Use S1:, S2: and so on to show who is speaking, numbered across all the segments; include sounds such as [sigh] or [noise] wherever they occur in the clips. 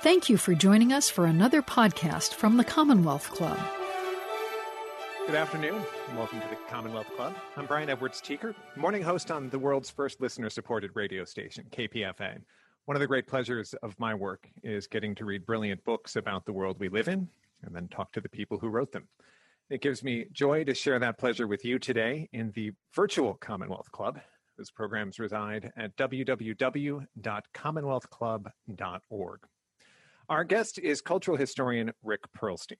S1: Thank you for joining us for another podcast from the Commonwealth Club.
S2: Good afternoon, welcome to the Commonwealth Club. I'm Brian Edwards Tiekert, morning host on the world's first listener supported radio station, KPFA. One of the great pleasures of my work is getting to read brilliant books about the world we live in and then talk to the people who wrote them. It gives me joy to share that pleasure with you today in the virtual Commonwealth Club, whose programs reside at www.commonwealthclub.org. Our guest is cultural historian Rick Perlstein.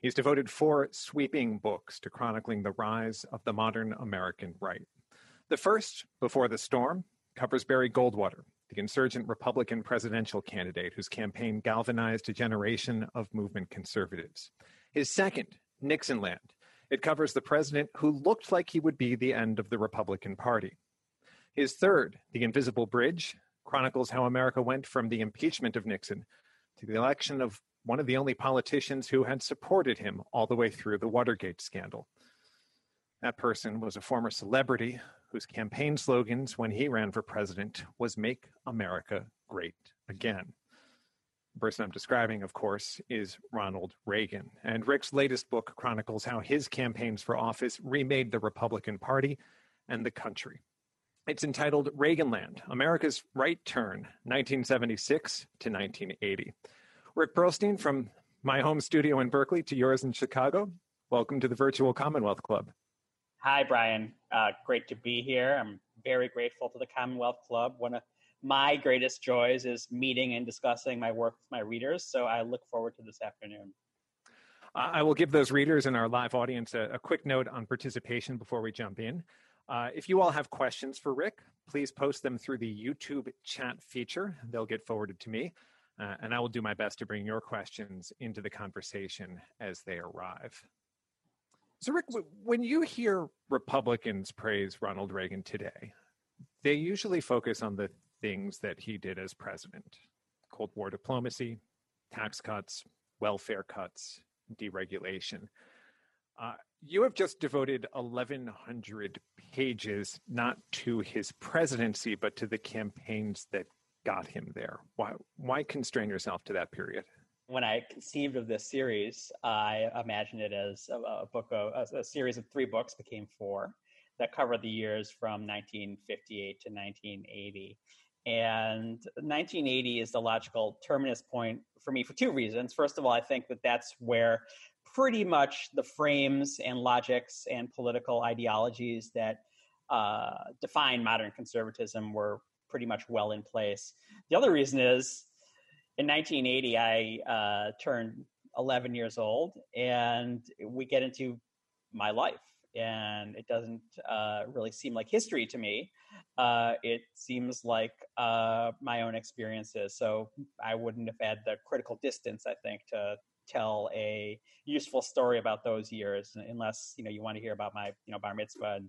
S2: He's devoted four sweeping books to chronicling the rise of the modern American right. The first, Before the Storm, covers Barry Goldwater, the insurgent Republican presidential candidate whose campaign galvanized a generation of movement conservatives. His second, Nixonland, it covers the president who looked like he would be the end of the Republican Party. His third, The Invisible Bridge, chronicles how America went from the impeachment of Nixon to the election of one of the only politicians who had supported him all the way through the Watergate scandal. That person was a former celebrity whose campaign slogans when he ran for president was Make America Great Again. The person I'm describing, of course, is Ronald Reagan. And Rick's latest book chronicles how his campaigns for office remade the Republican Party and the country. It's entitled Reaganland America's Right Turn, 1976 to 1980. Rick Perlstein from my home studio in Berkeley to yours in Chicago. Welcome to the Virtual Commonwealth Club.
S3: Hi, Brian. Uh, great to be here. I'm very grateful to the Commonwealth Club. One of my greatest joys is meeting and discussing my work with my readers. So I look forward to this afternoon.
S2: I will give those readers and our live audience a, a quick note on participation before we jump in. Uh, if you all have questions for Rick, please post them through the YouTube chat feature. They'll get forwarded to me. Uh, and I will do my best to bring your questions into the conversation as they arrive. So, Rick, when you hear Republicans praise Ronald Reagan today, they usually focus on the things that he did as president Cold War diplomacy, tax cuts, welfare cuts, deregulation. Uh, you have just devoted 1,100 pages not to his presidency, but to the campaigns that got him there? Why why constrain yourself to that period?
S3: When I conceived of this series, I imagined it as a, a book of a, a, series of three books became four that cover the years from 1958 to 1980. And 1980 is the logical terminus point for me for two reasons. First of all, I think that that's where pretty much the frames and logics and political ideologies that uh, define modern conservatism were pretty much well in place. The other reason is in 1980, I uh, turned 11 years old, and we get into my life. And it doesn't uh, really seem like history to me. Uh, it seems like uh, my own experiences. So I wouldn't have had the critical distance, I think, to tell a useful story about those years, unless you know you want to hear about my you know bar mitzvah and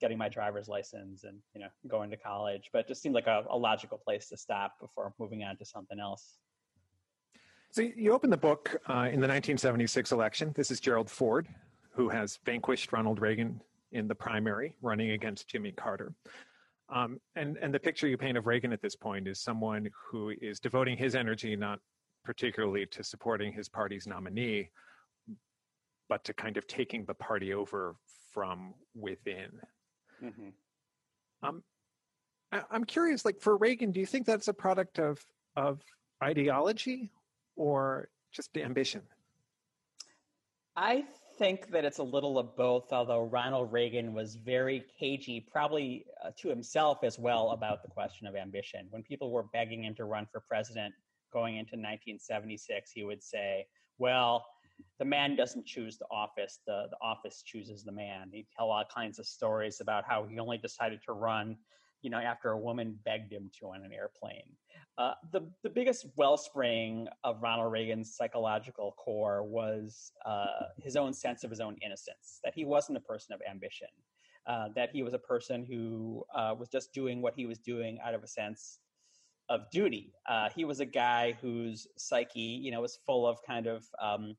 S3: getting my driver's license and you know going to college but it just seemed like a, a, logical place to stop before moving on to something else.
S2: So you open the book uh, in the 1976 election. This is gerald ford who has vanquished ronald reagan in the primary running against jimmy carter. Um, and and the picture you paint of reagan at this point is someone who is devoting his energy not particularly to supporting his party's nominee but to kind of taking the party over from within Mm-hmm. Um, I, I'm curious, like for Reagan, do you think that's a product of of ideology or just ambition?
S3: I think that it's a little of both, although Ronald Reagan was very cagey, probably uh, to himself as well, about the question of ambition. When people were begging him to run for president going into 1976, he would say, Well, the man doesn't choose the office the, the office chooses the man. He'd tell all kinds of stories about how he only decided to run you know after a woman begged him to on an airplane. Uh, the, the biggest wellspring of ronald reagan's psychological core was uh, his own sense of his own innocence that he wasn't a person of ambition uh, that he was a person who uh, was just doing what he was doing out of a sense of duty. Uh, he was a guy whose psyche, you know, was full of kind of um,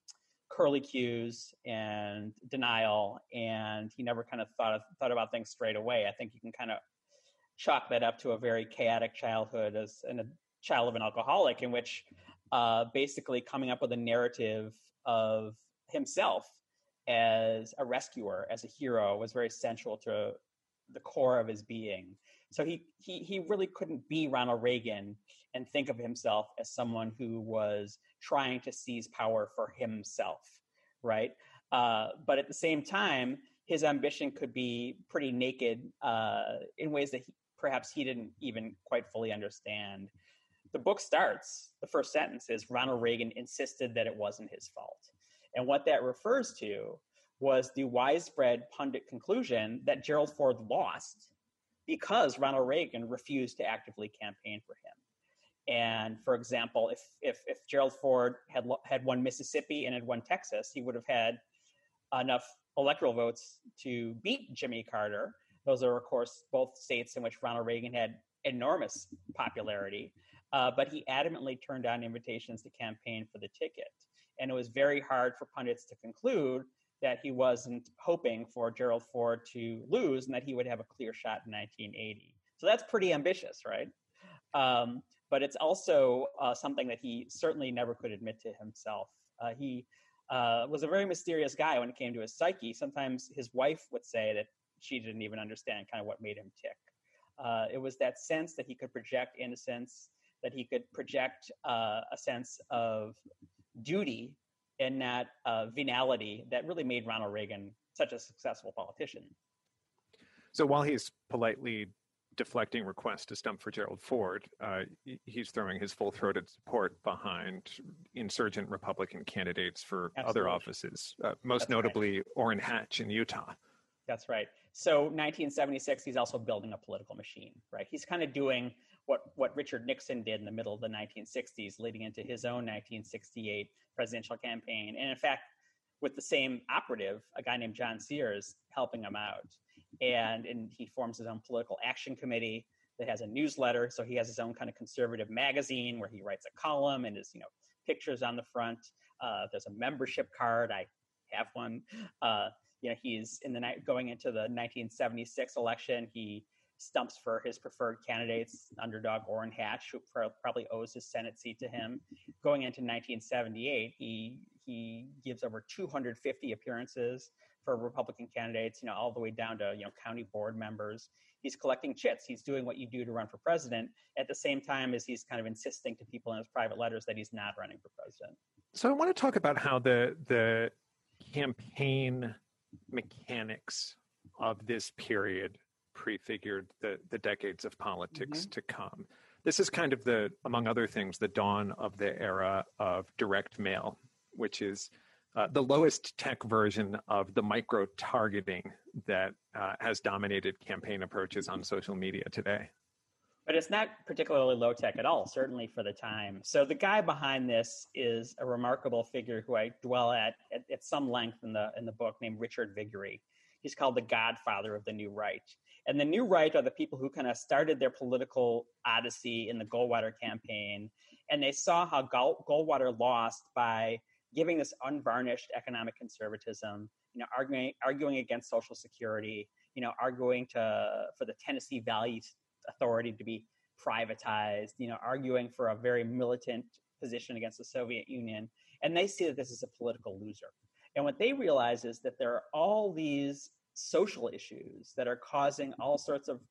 S3: curly cues and denial, and he never kind of thought of, thought about things straight away. I think you can kind of chalk that up to a very chaotic childhood as a child of an alcoholic, in which uh, basically coming up with a narrative of himself as a rescuer, as a hero, was very central to the core of his being. So he he he really couldn't be Ronald Reagan and think of himself as someone who was trying to seize power for himself, right? Uh, but at the same time, his ambition could be pretty naked uh, in ways that he, perhaps he didn't even quite fully understand. The book starts, the first sentence is Ronald Reagan insisted that it wasn't his fault. And what that refers to was the widespread pundit conclusion that Gerald Ford lost because Ronald Reagan refused to actively campaign for him. And for example, if if, if Gerald Ford had had won Mississippi and had won Texas, he would have had enough electoral votes to beat Jimmy Carter. Those are, of course, both states in which Ronald Reagan had enormous popularity. Uh, but he adamantly turned down invitations to campaign for the ticket. And it was very hard for pundits to conclude that he wasn't hoping for Gerald Ford to lose and that he would have a clear shot in 1980. So that's pretty ambitious, right? Um, but it's also uh, something that he certainly never could admit to himself. Uh, he uh, was a very mysterious guy when it came to his psyche. Sometimes his wife would say that she didn't even understand kind of what made him tick. Uh, it was that sense that he could project innocence, that he could project uh, a sense of duty and that uh, venality that really made Ronald Reagan such a successful politician.
S2: So while he's politely deflecting requests to stump for Gerald Ford, uh, he's throwing his full throated support behind insurgent Republican candidates for Absolutely. other offices, uh, most That's notably right. Orrin Hatch in Utah.
S3: That's right. So 1976, he's also building a political machine, right? He's kind of doing what, what Richard Nixon did in the middle of the 1960s, leading into his own 1968 presidential campaign. And in fact, with the same operative, a guy named John Sears, helping him out. And, and he forms his own political action committee that has a newsletter. So he has his own kind of conservative magazine where he writes a column and his, you know, pictures on the front. Uh, there's a membership card. I have one. Uh, you know, he's in the night going into the 1976 election. He stumps for his preferred candidates, underdog Orrin Hatch, who probably owes his Senate seat to him. Going into 1978, he he gives over 250 appearances for Republican candidates, you know, all the way down to you know county board members. He's collecting chits. He's doing what you do to run for president at the same time as he's kind of insisting to people in his private letters that he's not running for president.
S2: So I want to talk about how the the campaign mechanics of this period prefigured the, the decades of politics mm-hmm. to come. This is kind of the, among other things, the dawn of the era of direct mail, which is uh, the lowest tech version of the micro targeting that uh, has dominated campaign approaches on social media today.
S3: But it's not particularly low tech at all, certainly for the time. So the guy behind this is a remarkable figure who I dwell at, at at, some length in the in the book, named Richard Viguerie. He's called the godfather of the new right. And the new right are the people who kind of started their political odyssey in the Goldwater campaign. And they saw how Goldwater lost by giving this unvarnished economic conservatism, you know, arguing, arguing against Social Security, you know, arguing to, for the Tennessee Valley Authority to be privatized, you know, arguing for a very militant position against the Soviet Union. And they see that this is a political loser. And what they realize is that there are all these social issues that are causing all sorts of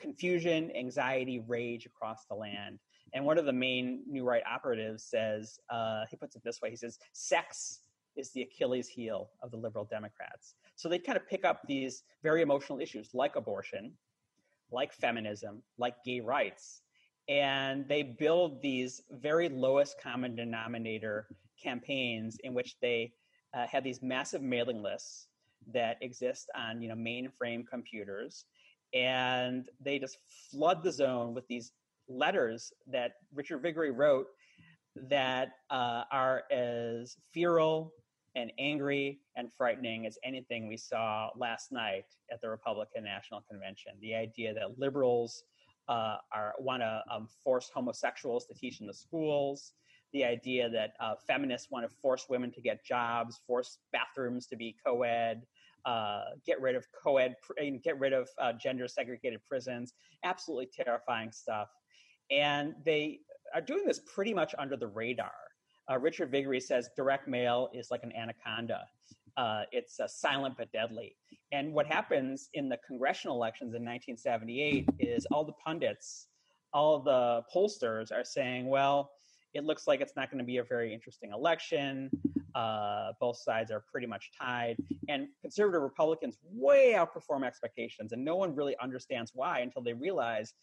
S3: confusion, anxiety, rage across the land. And one of the main New Right operatives says, uh, he puts it this way he says, sex is the Achilles heel of the liberal Democrats. So they kind of pick up these very emotional issues like abortion, like feminism, like gay rights, and they build these very lowest common denominator campaigns in which they uh, have these massive mailing lists that exist on you know mainframe computers and they just flood the zone with these letters that richard viguerie wrote that uh, are as feral and angry and frightening as anything we saw last night at the republican national convention. The idea that liberals uh, are want to um, force homosexuals to teach in the schools the idea that uh, feminists want to force women to get jobs, force bathrooms to be co-ed, uh, get rid of co-ed, get rid of uh, gender segregated prisons. Absolutely terrifying stuff. and they are doing this pretty much under the radar. Uh, Richard Viguerie says direct mail is like an anaconda. Uh, it's uh, silent but deadly. And what happens in the congressional elections in 1978 is all the pundits, all the pollsters are saying, well, it looks like it's not going to be a very interesting election. Uh, both sides are pretty much tied. And conservative Republicans way outperform expectations. And no one really understands why until they realize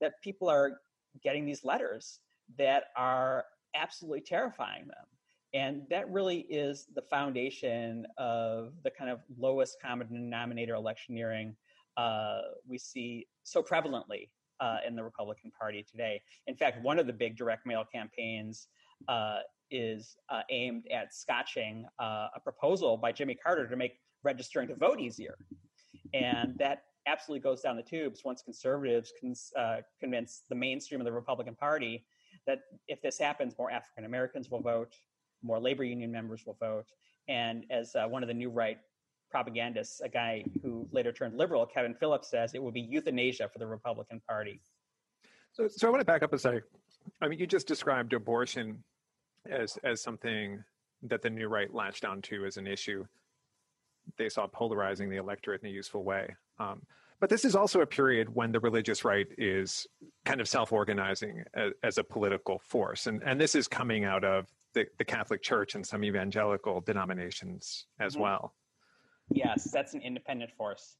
S3: that people are getting these letters that are absolutely terrifying them. And that really is the foundation of the kind of lowest common denominator electioneering uh, we see so prevalently uh, in the Republican Party today. In fact, one of the big direct mail campaigns uh, is uh, aimed at scotching uh, a proposal by Jimmy Carter to make registering to vote easier. And that absolutely goes down the tubes once conservatives uh, convince the mainstream of the Republican Party that if this happens, more African Americans will vote, more labor union members will vote. And as uh, one of the new right propagandists, a guy who later turned liberal, Kevin Phillips, says, it will be euthanasia for the Republican Party.
S2: So, so I want to back up a second. I mean, you just described abortion as as something that the new right latched onto as an issue. They saw polarizing the electorate in a useful way. Um, but this is also a period when the religious right is kind of self-organizing as, as a political force, and and this is coming out of the, the Catholic Church and some evangelical denominations as mm-hmm. well.
S3: Yes, that's an independent force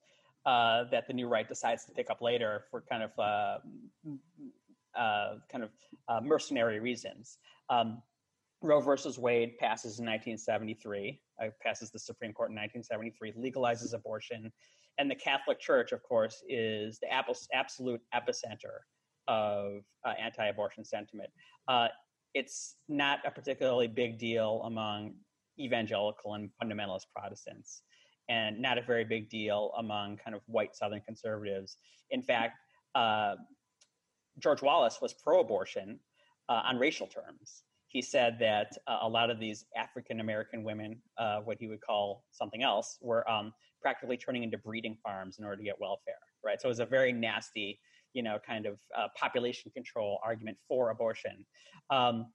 S3: uh, that the new right decides to pick up later for kind of uh, uh, kind of uh, mercenary reasons. Um, Roe versus Wade passes in 1973, uh, passes the Supreme Court in 1973, legalizes abortion, and the Catholic Church, of course, is the absolute epicenter of uh, anti-abortion sentiment. It's not a particularly big deal among evangelical and fundamentalist Protestants, and not a very big deal among kind of white Southern conservatives. In fact, uh, George Wallace was pro-abortion uh, on racial terms. He said that uh, a lot of these African American women, uh, what he would call something else, were um, practically turning into breeding farms in order to get welfare. Right. So it was a very nasty you know, kind of uh, population control argument for abortion. Um,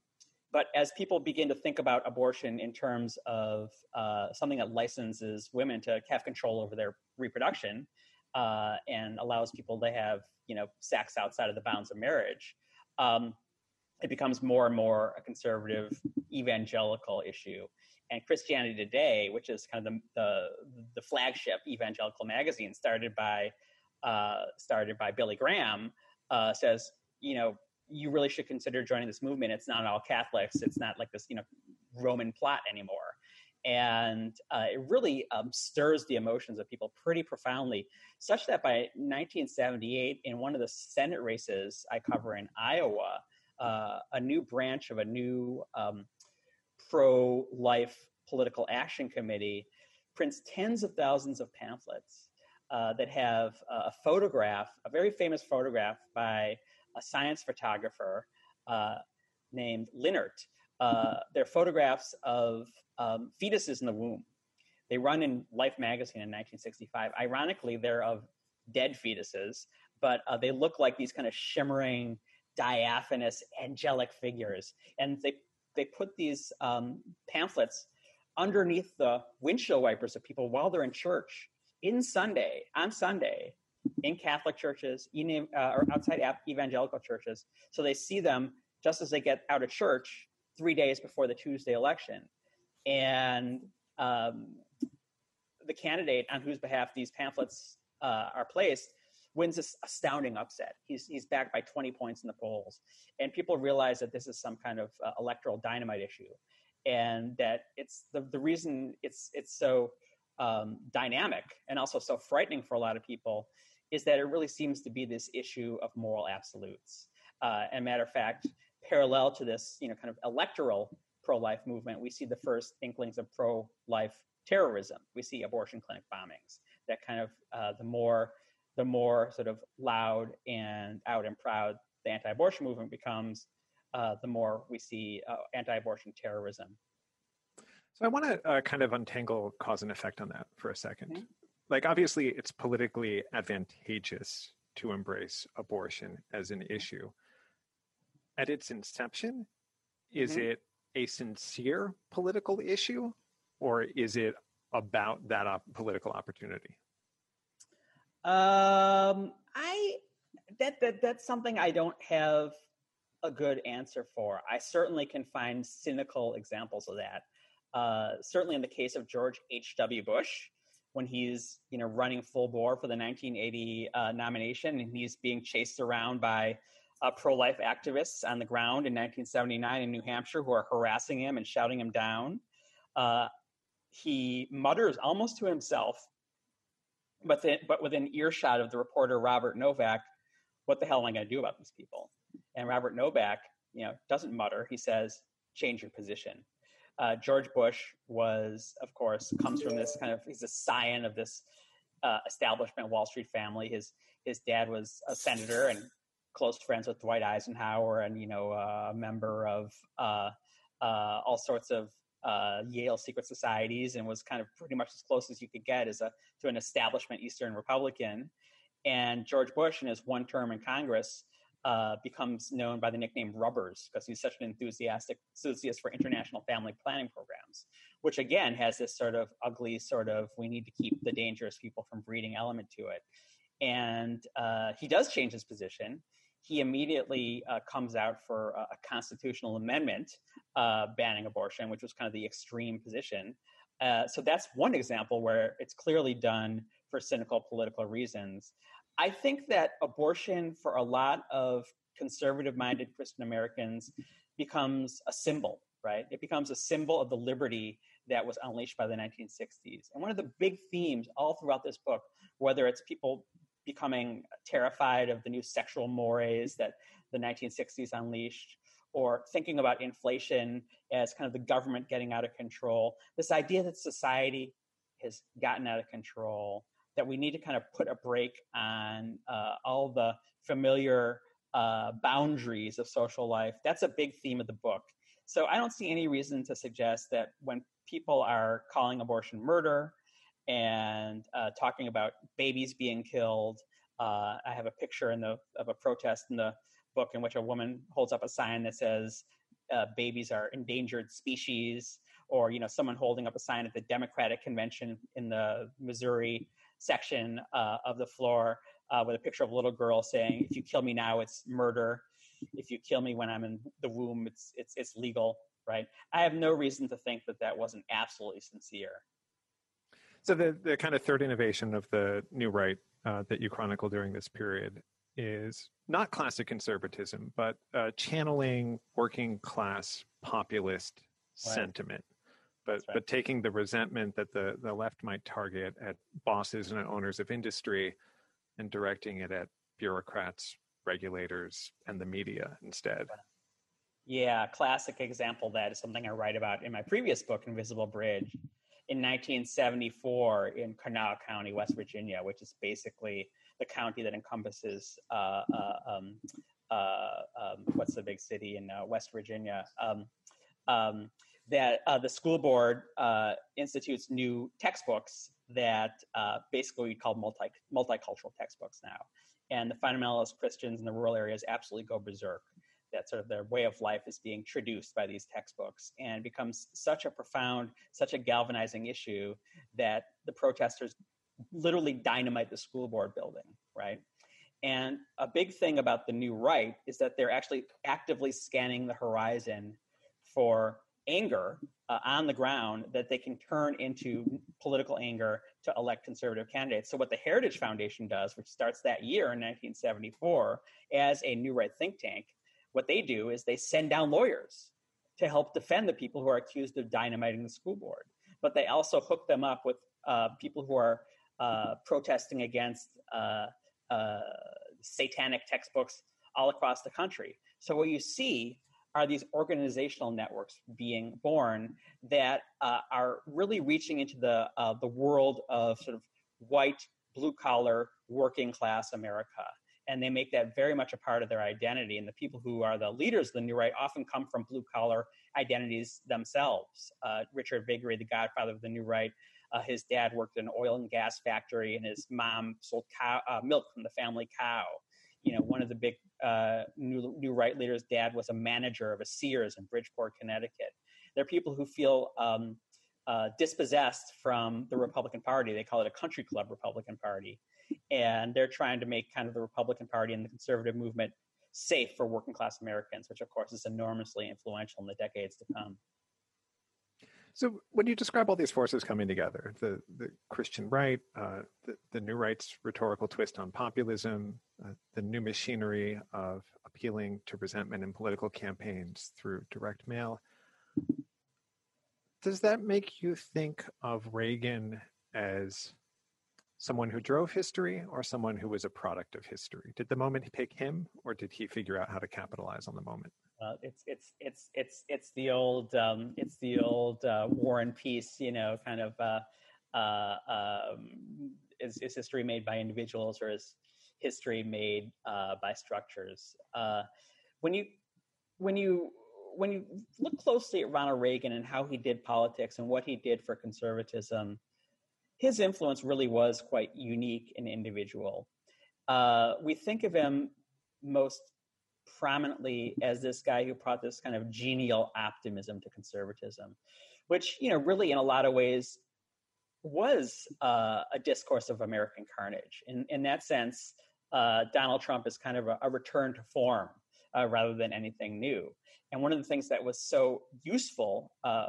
S3: but as people begin to think about abortion in terms of uh, something that licenses women to have control over their reproduction uh, and allows people to have, you know, sex outside of the bounds of marriage, um, it becomes more and more a conservative evangelical issue. And Christianity Today, which is kind of the, the, the flagship evangelical magazine started by uh, started by Billy Graham, uh, says, you know, you really should consider joining this movement. It's not all Catholics. It's not like this, you know, Roman plot anymore. And uh, it really um, stirs the emotions of people pretty profoundly, such that by 1978, in one of the Senate races I cover in Iowa, uh, a new branch of a new um, pro life political action committee prints tens of thousands of pamphlets uh, that have a photograph, a very famous photograph by a science photographer uh, named Lennart. Uh, they're photographs of um, fetuses in the womb. They run in Life magazine in 1965. Ironically, they're of dead fetuses, but uh, they look like these kind of shimmering, diaphanous, angelic figures. And they they put these um, pamphlets underneath the windshield wipers of people while they're in church in Sunday, on Sunday, in Catholic churches, uh, or outside evangelical churches. So they see them just as they get out of church three days before the Tuesday election. And um, the candidate on whose behalf these pamphlets uh, are placed wins this astounding upset. He's, he's backed by 20 points in the polls. And people realize that this is some kind of uh, electoral dynamite issue. And that it's the, the reason it's, it's so um, dynamic and also so frightening for a lot of people is that it really seems to be this issue of moral absolutes. Uh, and matter of fact, parallel to this, you know, kind of electoral pro-life movement, we see the first inklings of pro-life terrorism. We see abortion clinic bombings. That kind of uh, the more the more sort of loud and out and proud the anti-abortion movement becomes, uh, the more we see uh, anti-abortion terrorism
S2: so I want to uh, kind of untangle cause and effect on that for a 2nd mm-hmm. Like, obviously, it's politically advantageous to embrace abortion as an issue. at its inception, is
S3: Mhm.
S2: it a sincere political issue or is it about that op- political opportunity?
S3: Um, I that that that's something I don't have a good answer for. I certainly can find cynical examples of that. Uh, certainly, in the case of George H. W. Bush, when he's you know running full bore for the 1980 uh, nomination, and he's being chased around by uh, pro-life activists on the ground in 1979 in New Hampshire who are harassing him and shouting him down. Uh, he mutters almost to himself but but within earshot of the reporter Robert Novak, what the hell am I going to do about these people? And Robert Novak, you know, doesn't mutter. He says, "Change your position." Uh, George Bush was, of course, comes from this kind of he's a scion of this uh, establishment Wall Street family. His his dad was a senator and close friends with Dwight Eisenhower, and you know, uh, a member of uh, uh, all sorts of uh, Yale secret societies and was kind of pretty much as close as you could get as a to an establishment Eastern Republican. And George Bush, in his one term in Congress, uh, becomes known by the nickname Rubbers because he's such an enthusiastic enthusiast for international family planning programs, which again has this sort of ugly sort of we need to keep the dangerous people from breeding element to it. And uh, he does change his position he immediately uh, comes out for a, constitutional amendment uh, banning abortion, which was kind of the extreme position. Uh, so that's one example where it's clearly done for cynical political reasons. I think that abortion for a lot of conservative minded Christian Americans becomes a symbol, right? It becomes a symbol of the liberty that was unleashed by the 1960s. And one of the big themes all throughout this book, whether it's people becoming terrified of the new sexual mores that the 1960s unleashed, or thinking about inflation as kind of the government getting out of control. This idea that society has gotten out of control, that we need to kind of put a break on uh, all the familiar uh, boundaries of social life. That's a big theme of the book. So I don't see any reason to suggest that when people are calling abortion murder, and uh, talking about babies being killed. Uh, I have a picture in the of a protest in the book in which a woman holds up a sign that says uh, "babies are endangered species," or you know someone holding up a sign at the Democratic convention in the Missouri section uh, of the floor uh, with a picture of a little girl saying, "If you kill me now, it's murder. If you kill me when I'm in the womb, it's it's it's legal." Right? I have no reason to think that that wasn't absolutely sincere.
S2: So the the kind of third innovation of the new right uh, that you chronicle during this period is not classic conservatism, but uh, channeling working class populist right. sentiment, but right. but taking the resentment that the the left might target at bosses and owners of industry, and directing it at bureaucrats, regulators, and the media instead.
S3: Yeah, classic example that is something I write about in my previous book, Invisible Bridge in 1974 in Kanawha County, West Virginia, which is basically the county that encompasses uh, uh, um, uh, um, what's the big city in uh, West Virginia. Um, um that uh, the school board uh, institutes new textbooks that basically we call multi multicultural textbooks now, and the fundamentalist Christians in the rural areas absolutely go berserk that sort of their way of life is being traduced by these textbooks and becomes such a profound, such a galvanizing issue that the protesters literally dynamite the school board building, right? And a big thing about the new right is that they're actually actively scanning the horizon for anger uh, on the ground that they can turn into political anger to elect conservative candidates. So, what the Heritage Foundation does, which starts that year in 1974 as a new right think tank, what they do is they send down lawyers to help defend the people who are accused of dynamiting the school board. But they also hook them up with uh, people who are uh, protesting against uh, uh satanic textbooks all across the country. So what you see are these organizational networks being born that uh, are really reaching into the uh, the world of sort of white blue collar working class America and they make that very much a part of their identity. And the people who are the leaders of the New Right often come from blue collar identities themselves. Uh, Richard Viguerie, the godfather of the New Right, uh, his dad worked in an oil and gas factory, and his mom sold cow, uh, milk from the family cow. you know, one of the big uh, new new right leaders' dad was a manager of a Sears in Bridgeport, Connecticut. There are people who feel um, uh, dispossessed from the Republican Party. They call it a country club Republican Party, and they're trying to make kind of the Republican Party and the conservative movement safe for working class Americans, which of course is enormously influential in the decades to come.
S2: So, when you describe all these forces coming together, the, the Christian right, uh, the, the new right's rhetorical twist on populism, uh, the new machinery of appealing to resentment in political campaigns through direct mail, does that make you think of Reagan as someone who drove history or someone who was a product of history? Did the moment pick him, or did he figure out how to capitalize on the moment?
S3: Uh, it's it's it's it's it's the old um, it's the old uh, war and peace, you know, kind of. Uh, uh um, is, is history made by individuals or is history made uh, by structures? Uh, when you when you when you look closely at Ronald Reagan and how he did politics and what he did for conservatism, his influence really was quite unique and individual. Uh, we think of him most prominently as this guy who brought this kind of genial optimism to conservatism, which, you know, really in a lot of ways was uh, a discourse of American carnage. In, in that sense, uh, Donald Trump is kind of a, a return to form uh, rather than anything new. And one of the things that was so useful uh,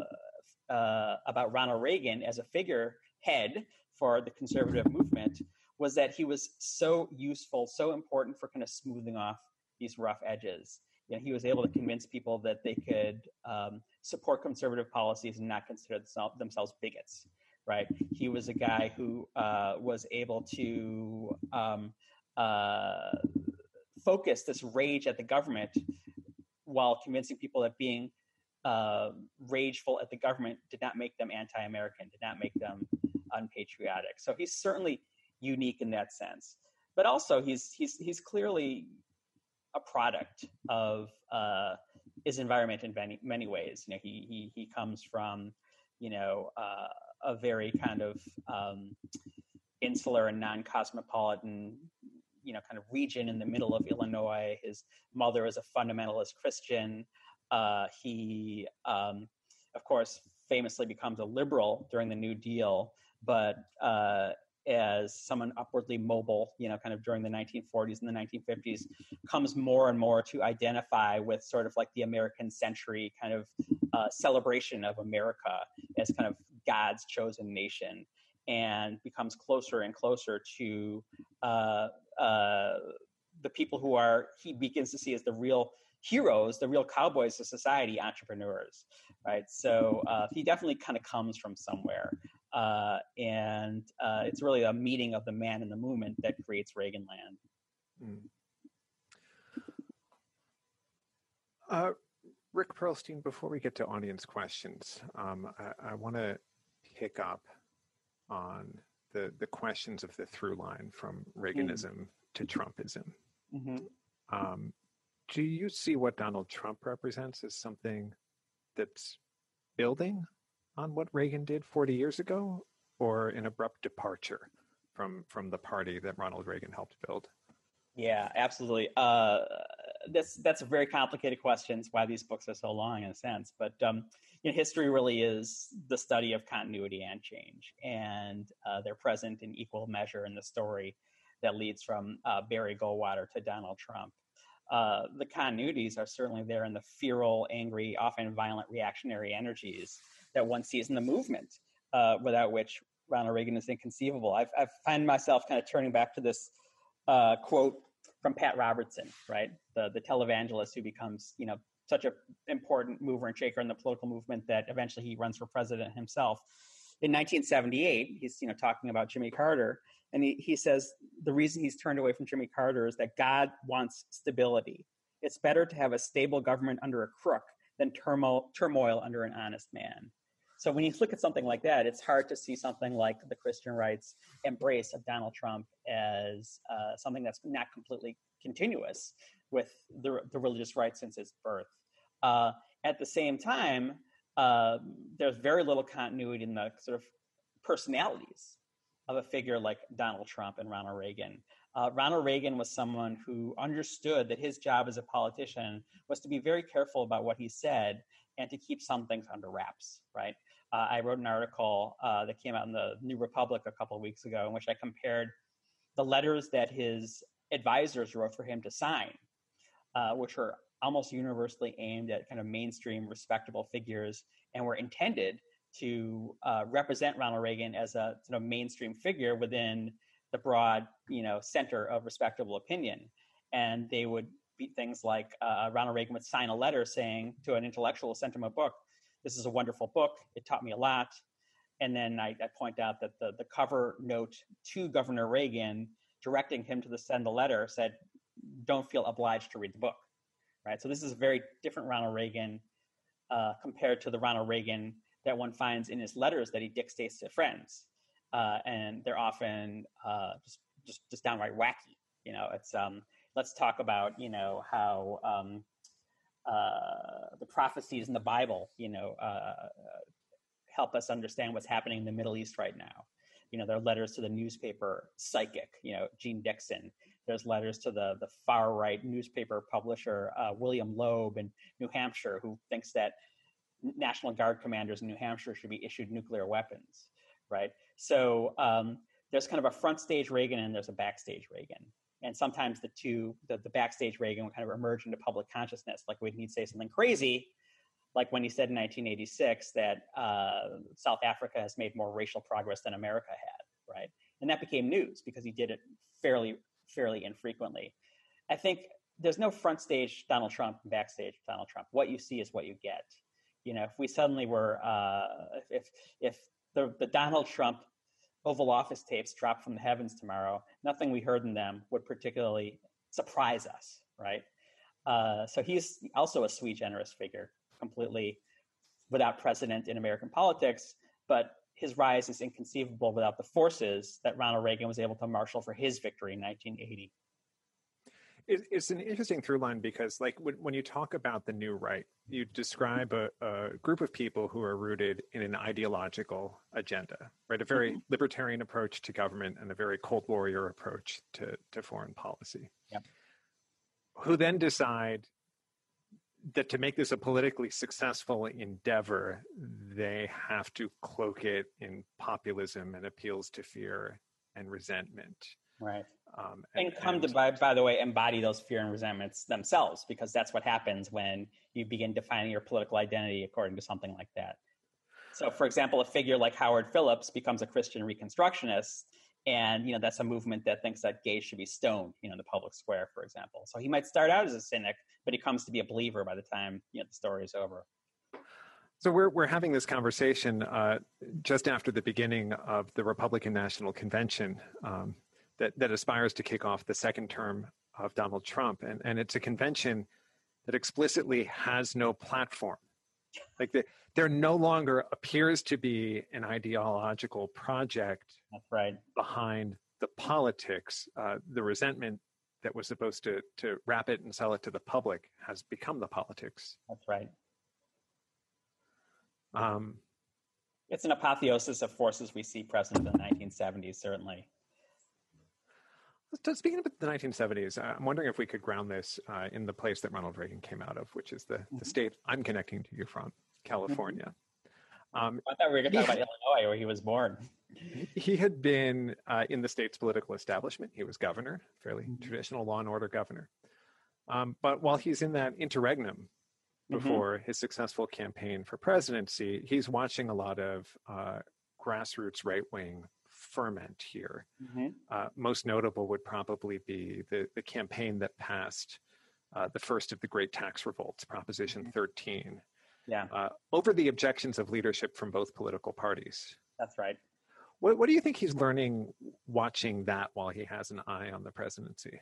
S3: uh, about Ronald Reagan as a figure head for the conservative movement was that he was so useful, so important for kind of smoothing off these rough edges. You know, he was able to convince people that they could um, support conservative policies and not consider themselves bigots. Right? He was a guy who uh, was able to um, uh, focus this rage at the government while convincing people that being uh, rageful at the government did not make them anti-American, did not make them unpatriotic. So he's certainly unique in that sense. But also, he's he's he's clearly a product of uh, his environment in many many ways. You know, he he he comes from you know uh, a very kind of um, insular and non-cosmopolitan you know kind of region in the middle of Illinois. His mother is a fundamentalist Christian. Uh, he, um, of course, famously becomes a liberal during the New Deal, but uh, as someone upwardly mobile, you know, kind of during the 1940s and the 1950s, comes more and more to identify with sort of like the American century kind of uh, celebration of America as kind of God's chosen nation, and becomes closer and closer to uh, uh, the people who are he begins to see as the real heroes, the real cowboys of society, entrepreneurs, right? So uh, he definitely kind of comes from somewhere. Uh, and uh, it's really a meeting of the man and the movement that creates Reaganland. Mm.
S2: Uh, Rick Perlstein, before we get to audience questions, um, I, I want to pick up on the, the questions of the through line from Reaganism mm. to Trumpism. Mm-hmm. Um, do you see what Donald Trump represents as something that's building on what Reagan did 40 years ago, or an abrupt departure from from the party that Ronald Reagan helped build?
S3: Yeah, absolutely. Uh, that's that's a very complicated question. It's why these books are so long in a sense. But um, you know, history really is the study of continuity and change, and uh, they're present in equal measure in the story that leads from uh, Barry Goldwater to Donald Trump. Uh, the continuities are certainly there in the feral, angry, often violent reactionary energies that one sees in the movement, uh, without which Ronald Reagan is inconceivable. I've, I find myself kind of turning back to this uh, quote from Pat Robertson, right, the the televangelist who becomes you know such an important mover and shaker in the political movement that eventually he runs for president himself. In 1978, he's you know talking about Jimmy Carter, and he, he says the reason he's turned away from Jimmy Carter is that God wants stability. It's better to have a stable government under a crook than turmoil, turmoil under an honest man. So when you look at something like that, it's hard to see something like the Christian rights embrace of Donald Trump as uh, something that's not completely continuous with the, the religious right since its birth. Uh, at the same time, uh, there's very little continuity in the sort of personalities of a figure like Donald Trump and Ronald Reagan. Uh, Ronald Reagan was someone who understood that his job as a politician was to be very careful about what he said and to keep some things under wraps, right? Uh, I wrote an article uh, that came out in the New Republic a couple of weeks ago in which I compared the letters that his advisors wrote for him to sign, uh, which were almost universally aimed at kind of mainstream, respectable figures and were intended to uh, represent Ronald Reagan as a sort of mainstream figure within the broad, you know, center of respectable opinion. And they would be things like uh, Ronald Reagan would sign a letter saying to an intellectual sent him a book, "This is a wonderful book. It taught me a lot." And then I, I point out that the the cover note to Governor Reagan directing him to send the letter said, "Don't feel obliged to read the book." Right. So this is a very different Ronald Reagan uh, compared to the Ronald Reagan that one finds in his letters that he dictates to friends, uh, and they're often uh, just just just downright wacky. You know, it's um, let's talk about you know how um, uh, the prophecies in the Bible, you know, uh, help us understand what's happening in the Middle East right now. You know, there are letters to the newspaper Psychic, you know, Jeane Dixon. There's letters to the the far right newspaper publisher uh, William Loeb in New Hampshire, who thinks that National Guard commanders in New Hampshire should be issued nuclear weapons, right? So um, there's kind of a front stage Reagan and there's a backstage Reagan. And sometimes the two, the, the backstage Reagan would kind of emerge into public consciousness. Like when he'd say something crazy, like when he said in 1986 that uh, South Africa has made more racial progress than America had, right? And that became news because he did it fairly, fairly infrequently. I think there's no front stage Donald Trump and backstage Donald Trump. What you see is what you get you know, if we suddenly were, uh, if if the, the Donald Trump Oval Office tapes dropped from the heavens tomorrow, nothing we heard in them would particularly surprise us, right? Uh, so he's also a sui generis figure, completely without precedent in American politics, but his rise is inconceivable without the forces that Ronald Reagan was able to marshal for his victory in 1980
S2: it's an interesting through line because like when, when you talk about the new right you describe a, a, group of people who are rooted in an ideological agenda right a very mm-hmm. libertarian approach to government and a very cold warrior approach to, to foreign policy
S3: yep.
S2: who then decide that to make this a politically successful endeavor they have to cloak it in populism and appeals to fear and resentment
S3: right um, and, and, come and, to by, by the way embody those fear and resentments themselves because that's what happens when you begin defining your political identity according to something like that. So for example a figure like howard phillips becomes a christian reconstructionist and you know that's a movement that thinks that gays should be stoned you know in the public square for example. So he might start out as a cynic but he comes to be a believer by the time you know the story is over.
S2: So we're we're having this conversation uh, just after the beginning of the Republican National Convention, um, that, that aspires to kick off the second term of Donald Trump. And, and it's a convention that explicitly has no platform. Like the, there no longer appears to be an ideological project
S3: That's right.
S2: behind the politics. Uh, the resentment that was supposed to, to wrap it and sell it to the public has become the politics.
S3: That's right. Um, it's an apotheosis of forces we see present in the 1970s, certainly.
S2: So speaking of the 1970s, uh, I'm wondering if we could ground this uh, in the place that Ronald Reagan came out of, which is the, mm-hmm. the state I'm connecting to you from, California.
S3: Mm-hmm. Um, I thought we were going to talk about Illinois, where he was born.
S2: He had been uh, in the state's political establishment. He was governor, fairly mm-hmm. traditional law and order governor. Um, but while he's in that interregnum mm-hmm. before mm-hmm. his successful campaign for presidency, he's watching a lot of uh, grassroots right wing ferment here. Mm-hmm. Uh, most notable would probably be the, the campaign that passed uh, the first of the great tax revolts, Proposition mm-hmm. 13.
S3: Yeah. Uh,
S2: over the objections of leadership from both political parties.
S3: That's right.
S2: What, what do you think he's learning watching that while he has an eye on the presidency?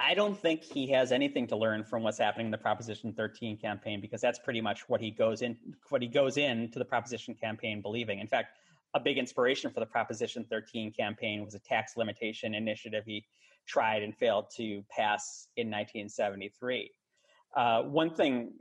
S3: I don't think he has anything to learn from what's happening in the Proposition 13 campaign because that's pretty much what he goes in what he goes into the Proposition campaign believing. In fact, a big inspiration for the Proposition 13 campaign was a tax limitation initiative he tried and failed to pass in 1973. Uh, one thing,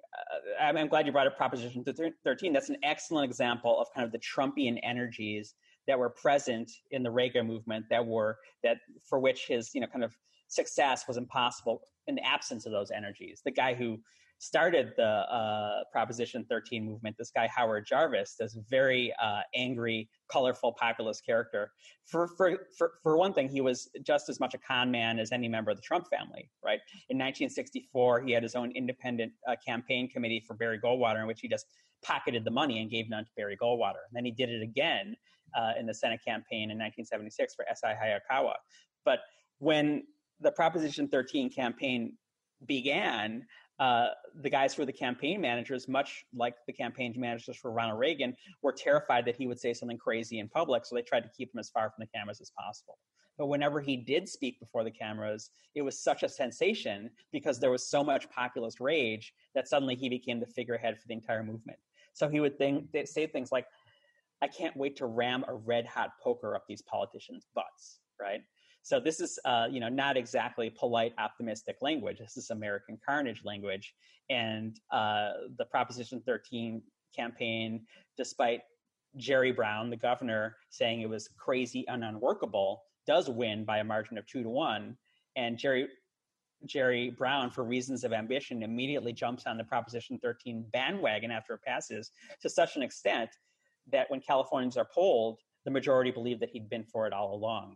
S3: uh, I'm, glad you brought up Proposition 13. That's an excellent example of kind of the Trumpian energies that were present in the Reagan movement that were that for which his you know kind of success was impossible in the absence of those energies. The guy who started the uh, Proposition 13 movement, this guy Howard Jarvis, this very uh, angry, colorful populist character. For, for, for, for one thing, he was just as much a con man as any member of the Trump family, right? In 1964, he had his own independent uh, campaign committee for Barry Goldwater, in which he just pocketed the money and gave none to Barry Goldwater. And then he did it again uh, in the Senate campaign in 1976 for S.I. Hayakawa. But when the Proposition 13 campaign began, uh, the guys who were the campaign managers, much like the campaign managers for Ronald Reagan, were terrified that he would say something crazy in public, so they tried to keep him as far from the cameras as possible. But whenever he did speak before the cameras, it was such a sensation because there was so much populist rage that suddenly he became the figurehead for the entire movement. So he would think, say things like, I can't wait to ram a red hot poker up these politicians' butts, right? So this is, uh, you know, not exactly polite, optimistic language. This is American carnage language. And uh, the Proposition 13 campaign, despite Jerry Brown, the governor, saying it was crazy and unworkable, does win by a margin of two to one. And Jerry Jerry Brown, for reasons of ambition, immediately jumps on the Proposition 13 bandwagon after it passes to such an extent that when Californians are polled, the majority believe that he'd been for it all along.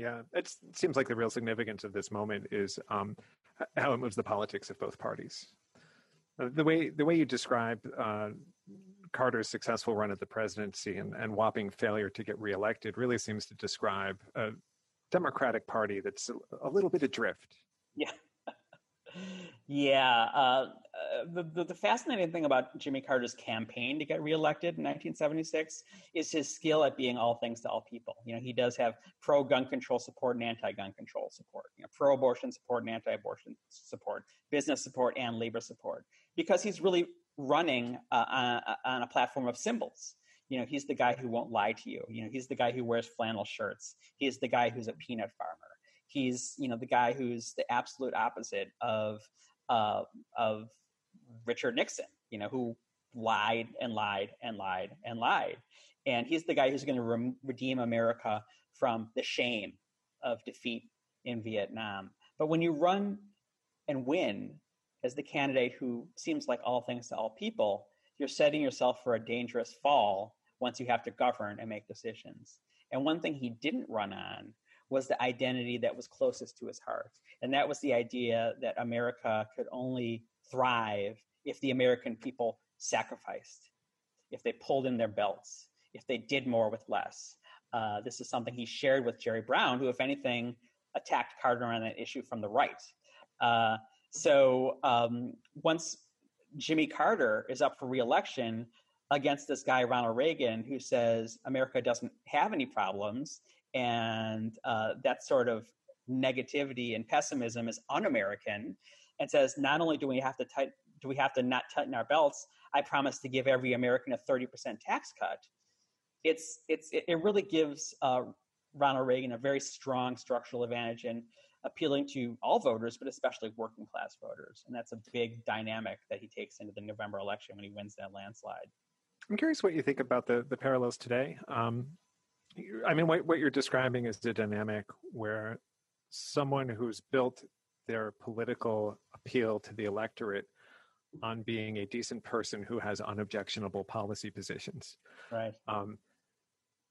S2: Yeah, it seems like the real significance of this moment is um, how it moves the politics of both parties. Uh, the way the way you describe uh, Carter's successful run at the presidency and, and whopping failure to get reelected really seems to describe a Democratic Party that's a, a little bit adrift.
S3: Yeah. [laughs] Yeah, uh, uh, the, the, the fascinating thing about Jimmy Carter's campaign to get reelected in 1976 is his skill at being all things to all people. You know, he does have pro-gun control support and anti-gun control support, you know, pro-abortion support and anti-abortion support, business support and labor support, because he's really running uh, on, on a platform of symbols. You know he's the guy who won't lie to you. You know he's the guy who wears flannel shirts. He's the guy who's a peanut farmer. He's you know the guy who's the absolute opposite of uh, of Richard Nixon, you know, who lied and lied and lied and lied. And he's the guy who's going to re- redeem America from the shame of defeat in Vietnam. But when you run and win as the candidate who seems like all things to all people, you're setting yourself for a dangerous fall once you have to govern and make decisions. And one thing he didn't run on was the identity that was closest to his heart. And that was the idea that America could only thrive if the American people sacrificed, if they pulled in their belts, if they did more with less. Uh, this is something he shared with Jerry Brown, who, if anything, attacked Carter on that issue from the right. Uh, so um, once Jimmy Carter is up for reelection against this guy, Ronald Reagan, who says America doesn't have any problems and uh, that sort of negativity and pessimism is un-American, and says not only do we have to tight, do we have to not tighten our belts, I promise to give every American a thirty percent tax cut. It's it's it really gives uh, Ronald Reagan a very strong structural advantage in appealing to all voters, but especially working class voters, and that's a big dynamic that he takes into the November election when he wins that landslide.
S2: I'm curious what you think about the the parallels today. Um, I mean, what, what you're describing is the dynamic where someone who's built their political appeal to the electorate on being a decent person who has unobjectionable policy positions.
S3: Right. Um,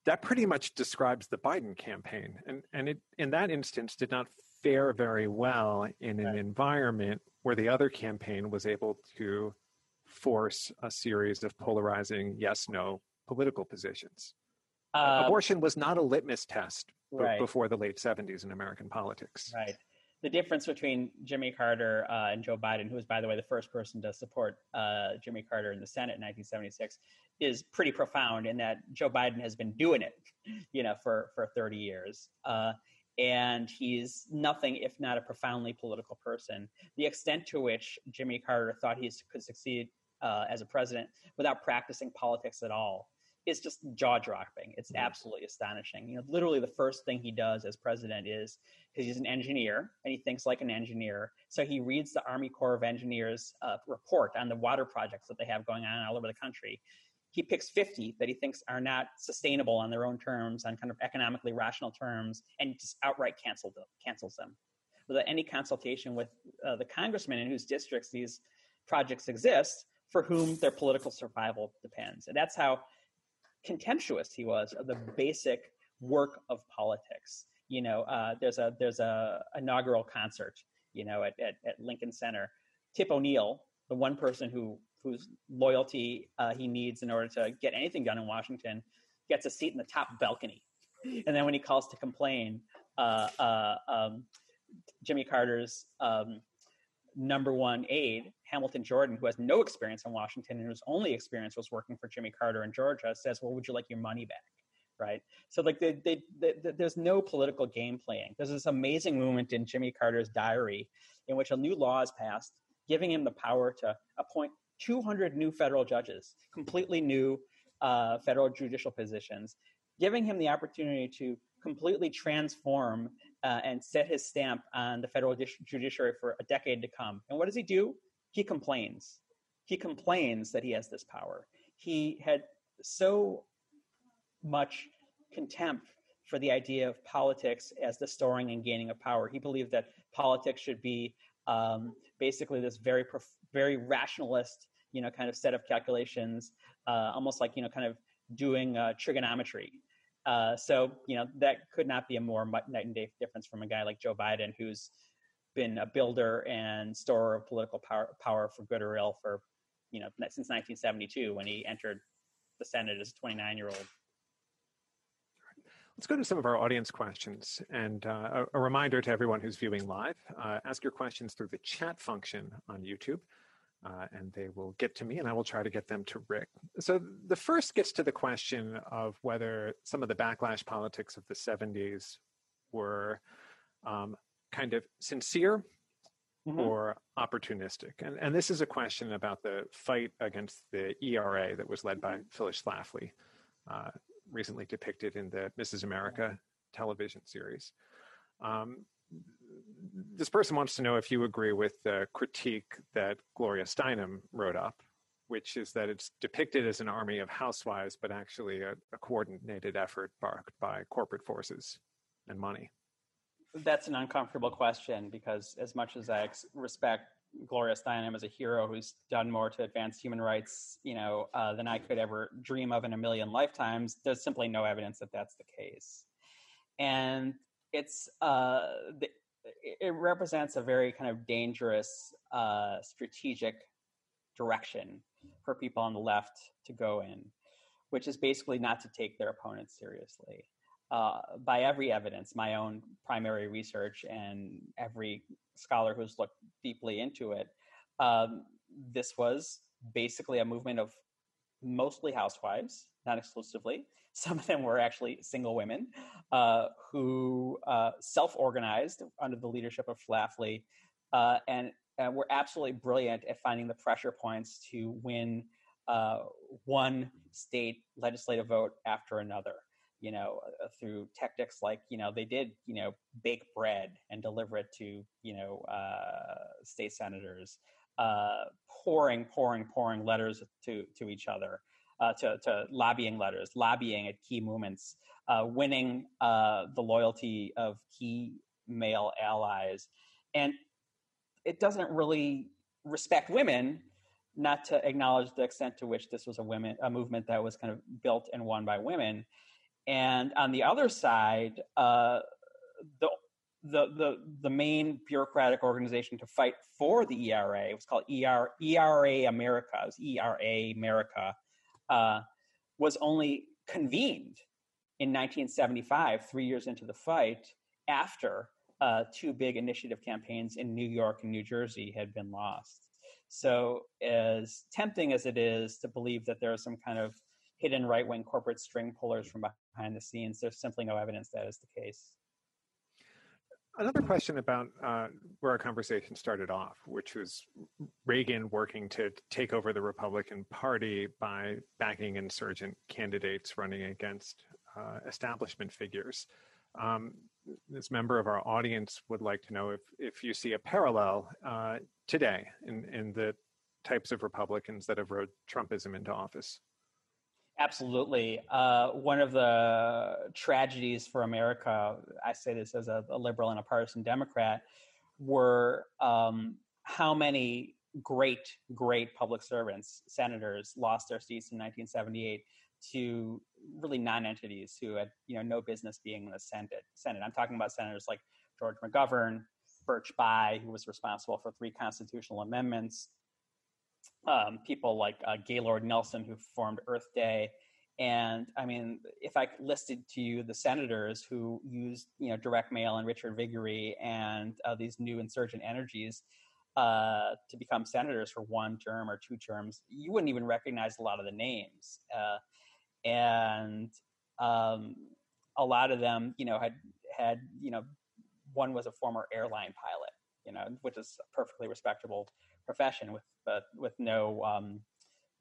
S2: that pretty much describes the Biden campaign, and and it in that instance did not fare very well in an right. environment where the other campaign was able to force a series of polarizing yes/no political positions. Um, Abortion was not a litmus test right. before the late 70s in American politics.
S3: Right. The difference between Jimmy Carter uh, and Joe Biden, who was, by the way, the first person to support uh, Jimmy Carter in the Senate in 1976, is pretty profound in that Joe Biden has been doing it, [laughs] you know, for, for 30 years. Uh, and he's nothing if not a profoundly political person. The extent to which Jimmy Carter thought he could succeed uh, as a president without practicing politics at all is just jaw dropping. It's absolutely astonishing. You know, literally the first thing he does as president is because he's an engineer and he thinks like an engineer. So he reads the Army Corps of Engineers uh, report on the water projects that they have going on all over the country. he picks 50 that he thinks are not sustainable on their own terms, on kind of economically rational terms, and just outright cancels them. Cancels them without any consultation with uh, the congressmen in whose districts these projects exist, for whom their political survival depends. And that's how contemptuous he was of the basic work of politics. You know, uh, there's a there's a inaugural concert, you know, at, at, at Lincoln Center. Tip O'Neill, the one person who whose loyalty uh, he needs in order to get anything done in Washington, gets a seat in the top balcony. And then when he calls to complain, uh, uh um, Jimmy Carter's um, number one aide, Hamilton Jordan, who has no experience in Washington and whose only experience was working for Jimmy Carter in Georgia, says, "Well, would you like your money back?" Right. So, like, they, they, they, there's no political game playing. There's this amazing moment in Jimmy Carter's diary in which a new law is passed, giving him the power to appoint 200 new federal judges, completely new uh, federal judicial positions, giving him the opportunity to completely transform uh, and set his stamp on the federal judiciary for a decade to come. And what does he do? He complains. He complains that he has this power. He had so much contempt for the idea of politics as the storing and gaining of power. He believed that politics should be um, basically this very, very rationalist, you know, kind of set of calculations, uh, almost like you know, kind of doing uh, trigonometry. Uh, so you know that could not be a more night and day difference from a guy like Joe Biden, who's been a builder and storer of political power, power for good or ill for you know since 1972 when he entered the Senate as a 29 year old.
S2: Let's go to some of our audience questions. And uh, a, a, reminder to everyone who's viewing live uh, ask your questions through the chat function on YouTube uh, and they will get to me and I will try to get them to Rick. So the first gets to the question of whether some of the backlash politics of the 70s were um, kind of sincere mm-hmm. or opportunistic. And, and this is a question about the fight against the ERA that was led by mm-hmm. Phyllis Schlafly, uh, recently depicted in the Mrs. America television series. Um, this person wants to know if you agree with the critique that Gloria Steinem wrote up, which is that it's depicted as an army of housewives, but actually a, a coordinated effort backed by corporate forces and money.
S3: That's an uncomfortable question because, as much as I ex- respect Gloria Steinem as a hero who's done more to advance human rights, you know, uh, than I could ever dream of in a million lifetimes, there's simply no evidence that that's the case. And it's uh, the, it represents a very kind of dangerous uh, strategic direction for people on the left to go in, which is basically not to take their opponents seriously. Uh, by every evidence, my own primary research and every scholar who's looked deeply into it, um, this was basically a movement of mostly housewives, not exclusively, [laughs] some of them were actually single women uh, who uh, self-organized under the leadership of Schlafly uh, and, and, were absolutely brilliant at finding the pressure points to win uh, one state legislative vote after another. You know, uh, through tactics like you know they did you know bake bread and deliver it to you know uh, state senators, pouring, pouring, pouring letters to to each other uh, to, to, lobbying letters, lobbying at key moments, uh, winning uh, the loyalty of key male allies. And it doesn't really respect women not to acknowledge the extent to which this was a women a movement that was kind of built and won by women. And on the other side, uh, the the the the main bureaucratic organization to fight for the ERA was called ER, ERA America. It was ERA America, uh, was only convened in 1975, three years into the fight, after uh, two big initiative campaigns in New York and New Jersey had been lost. So, as tempting as it is to believe that there are some kind of hidden right wing corporate string pullers from behind the scenes, there's simply no evidence that is the case.
S2: Another question about uh, where our conversation started off, which was Reagan working to take over the Republican Party by backing insurgent candidates running against uh, establishment figures. Um, this member of our audience would like to know if, if you see a parallel uh, today in, in the types of Republicans that have rode Trumpism into office.
S3: Absolutely. Uh, one of the tragedies for America, I say this as a, a liberal and a partisan Democrat, were um, how many great, great public servants, senators, lost their seats in 1978 to really non-entities who had you know no business being in the Senate. Senate. I'm talking about senators like George McGovern, Birch Bayh, who was responsible for three constitutional amendments, um, people like uh, Gaylord Nelson, who formed Earth Day. And I mean, if I listed to you the senators who used, you know, direct mail and Richard Viguerie and uh, these new insurgent energies uh, to become senators for one term or two terms, you wouldn't even recognize a lot of the names. Uh, and um, a lot of them, you know, had had, you know, one was a former airline pilot, you know, which is a perfectly respectable profession with but with no um,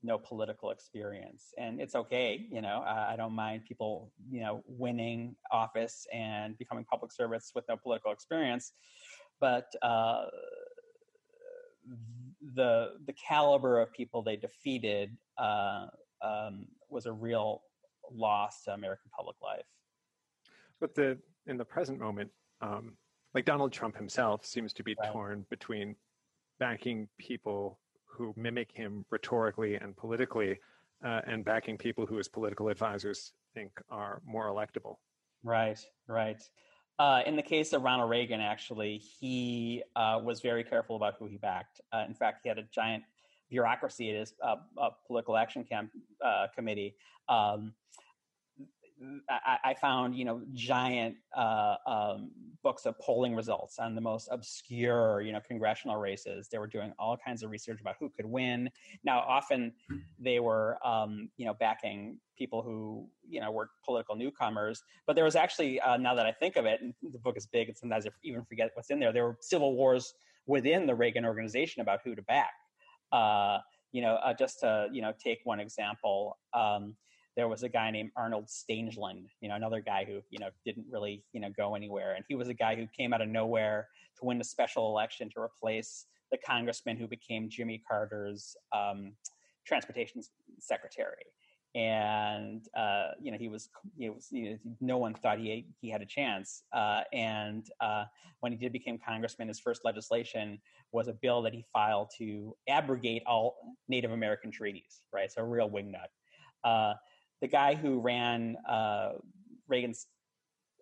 S3: no political experience. And it's okay you know I, I, don't mind people you know winning office and becoming public service with no political experience. But uh, the the caliber of people they defeated uh, um, was a real loss to american public life.
S2: But the in the present moment um, like donald trump himself seems to be right. torn between backing people who mimic him rhetorically and politically, uh, and backing people who his political advisors think are more electable.
S3: Right, right. Uh, in the case of Ronald Reagan, actually, he uh, was very careful about who he backed. Uh, in fact, he had a giant bureaucracy at his uh, uh, political action camp committee. Um, I, found you know giant uh, um, books of polling results on the most obscure you know congressional races. They were doing all kinds of research about who could win. Now, often they were um, you know backing people who you know were political newcomers. But there was actually uh, now that I think of it, and the book is big, and sometimes I even forget what's in there. There were civil wars within the Reagan organization about who to back. Uh, you know, uh, just to you know take one example. Um, there was a guy named Arnold Stangeland, you know, another guy who, you know, didn't really, you know, go anywhere. And he was a guy who came out of nowhere to win a special election to replace the congressman who became Jimmy Carter's um, transportation secretary. And uh, you know he was, you know, you know, no one thought he he had a chance. Uh, and uh, when he did become congressman, his first legislation was a bill that he filed to abrogate all Native American treaties. Right, so a real wingnut. The guy who ran uh, Reagan's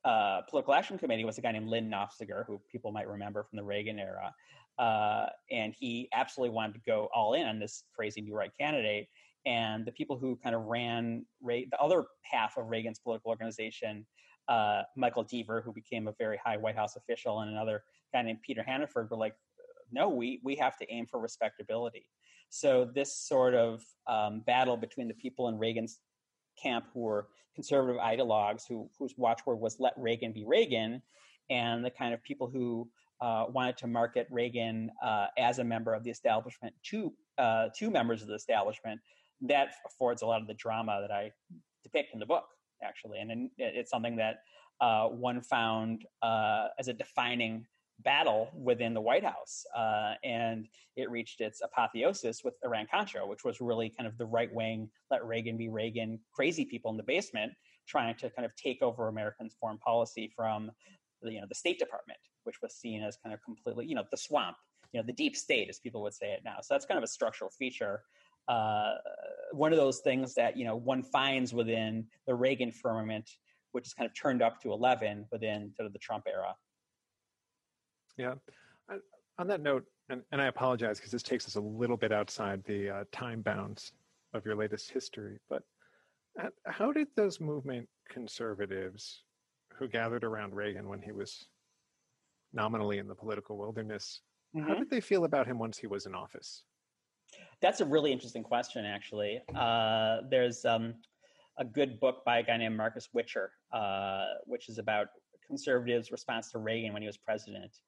S3: uh, political action committee was a guy named Lyn Nofziger, who people might remember from the Reagan era. Uh, and he absolutely wanted to go all in on this crazy new right candidate. And the people who kind of ran Re- the other half of Reagan's political organization, uh, Michael Deaver, who became a very high White House official, and another guy named Peter Hannaford, were like, no, we, we have to aim for respectability. So this sort of um, battle between the people in Reagan's camp who were conservative ideologues who whose watchword was "Let Reagan be Reagan," and the kind of people who uh, wanted to market Reagan uh, as a member of the establishment to uh, members of the establishment. That affords a lot of the drama that I depict in the book, actually, and it's something that uh, one found uh, as a defining battle within the White House. Uh, and it reached its apotheosis with Iran Contra, which was really kind of the right wing, let Reagan be Reagan, crazy people in the basement trying to kind of take over Americans' foreign policy from the, you know, the State Department, which was seen as kind of completely, you know, the swamp, you know, the deep state, as people would say it now. So that's kind of a structural feature. Uh, one of those things that, you know, one finds within the Reagan firmament, which is kind of turned up to 11 within sort of the Trump era.
S2: Yeah. On that note, and, and I apologize because this takes us a little bit outside the uh, time bounds of your latest history, but how did those movement conservatives who gathered around Reagan when he was nominally in the political wilderness, mm-hmm. how did they feel about him once he was in office?
S3: That's a really interesting question, actually. Uh, there's um, a good book by a guy named Marcus Witcher, uh, which is about conservatives' response to Reagan when he was president.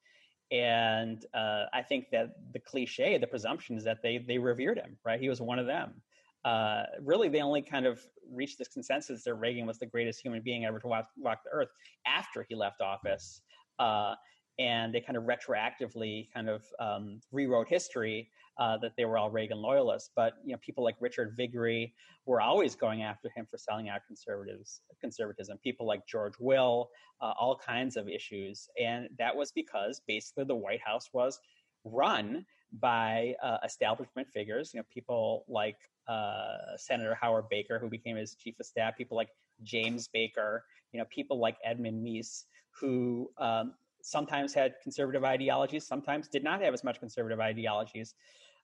S3: And uh, I think that the cliche, the presumption is that they they revered him, right? He was one of them. Uh, really, they only kind of reached this consensus that Reagan was the greatest human being ever to walk, walk the earth after he left office. Uh, and they kind of retroactively kind of um, rewrote history uh, that they were all Reagan loyalists. But you know, people like Richard Viguerie were always going after him for selling out conservatives, conservatism. People like George Will, uh, all kinds of issues, and that was because basically the White House was run by uh, establishment figures. You know, people like uh, Senator Howard Baker, who became his chief of staff. People like James Baker. You know, people like Edwin Meese, who um, sometimes had conservative ideologies, sometimes did not have as much conservative ideologies.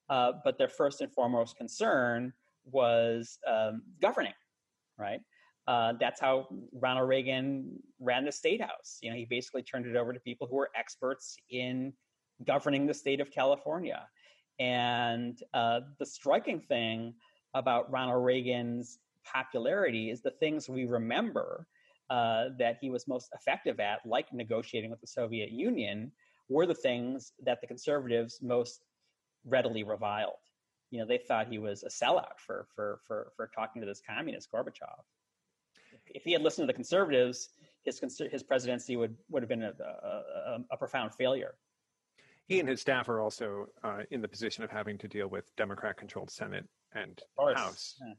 S3: Uh, but their first and foremost concern was um, governing, right? Uh, that's how Ronald Reagan ran the state house. You know, he basically turned it over to people who were experts in governing the state of California. And uh, the striking thing about Ronald Reagan's popularity is the things we remember uh, that he was most effective at, like negotiating with the Soviet Union, were the things that the conservatives most readily reviled. You know, they thought he was a sellout for for for for talking to this communist Gorbachev. If he had listened to the conservatives, his his presidency would would have been a, a, a profound failure.
S2: He and his staff are also uh, in the position of having to deal with Democrat-controlled Senate and House. Yeah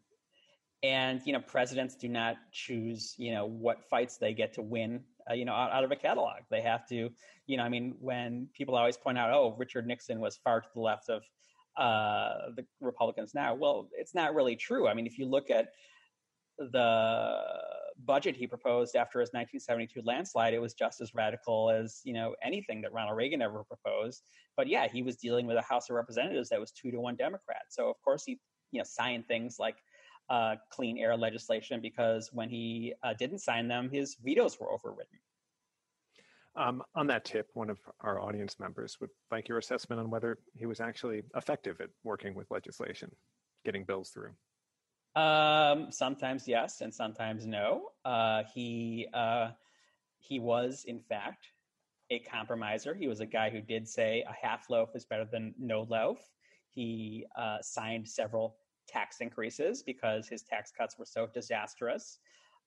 S3: and you know presidents do not choose you know what fights they get to win uh, you know out, out, of a catalog. They have to you know i mean when people always point out oh richard nixon was far to the left of uh, the republicans now. Well it's not really true. I mean if you look at the budget he proposed after his 1972 landslide it was just as radical as you know anything that ronald reagan ever proposed. But yeah he was dealing with a house of representatives that was two to one democrat. So of course he you know signed things like uh, clean air legislation because when he uh, didn't sign them, his vetoes were overridden.
S2: Um, on that tip, one of our audience members would like your assessment on whether he was actually effective at working with legislation, getting bills through.
S3: Um, sometimes yes, and sometimes no. Uh, he uh, he was, in fact, a compromiser. He was a guy who did say a half loaf is better than no loaf. He uh, signed several tax increases because his tax cuts were so disastrous.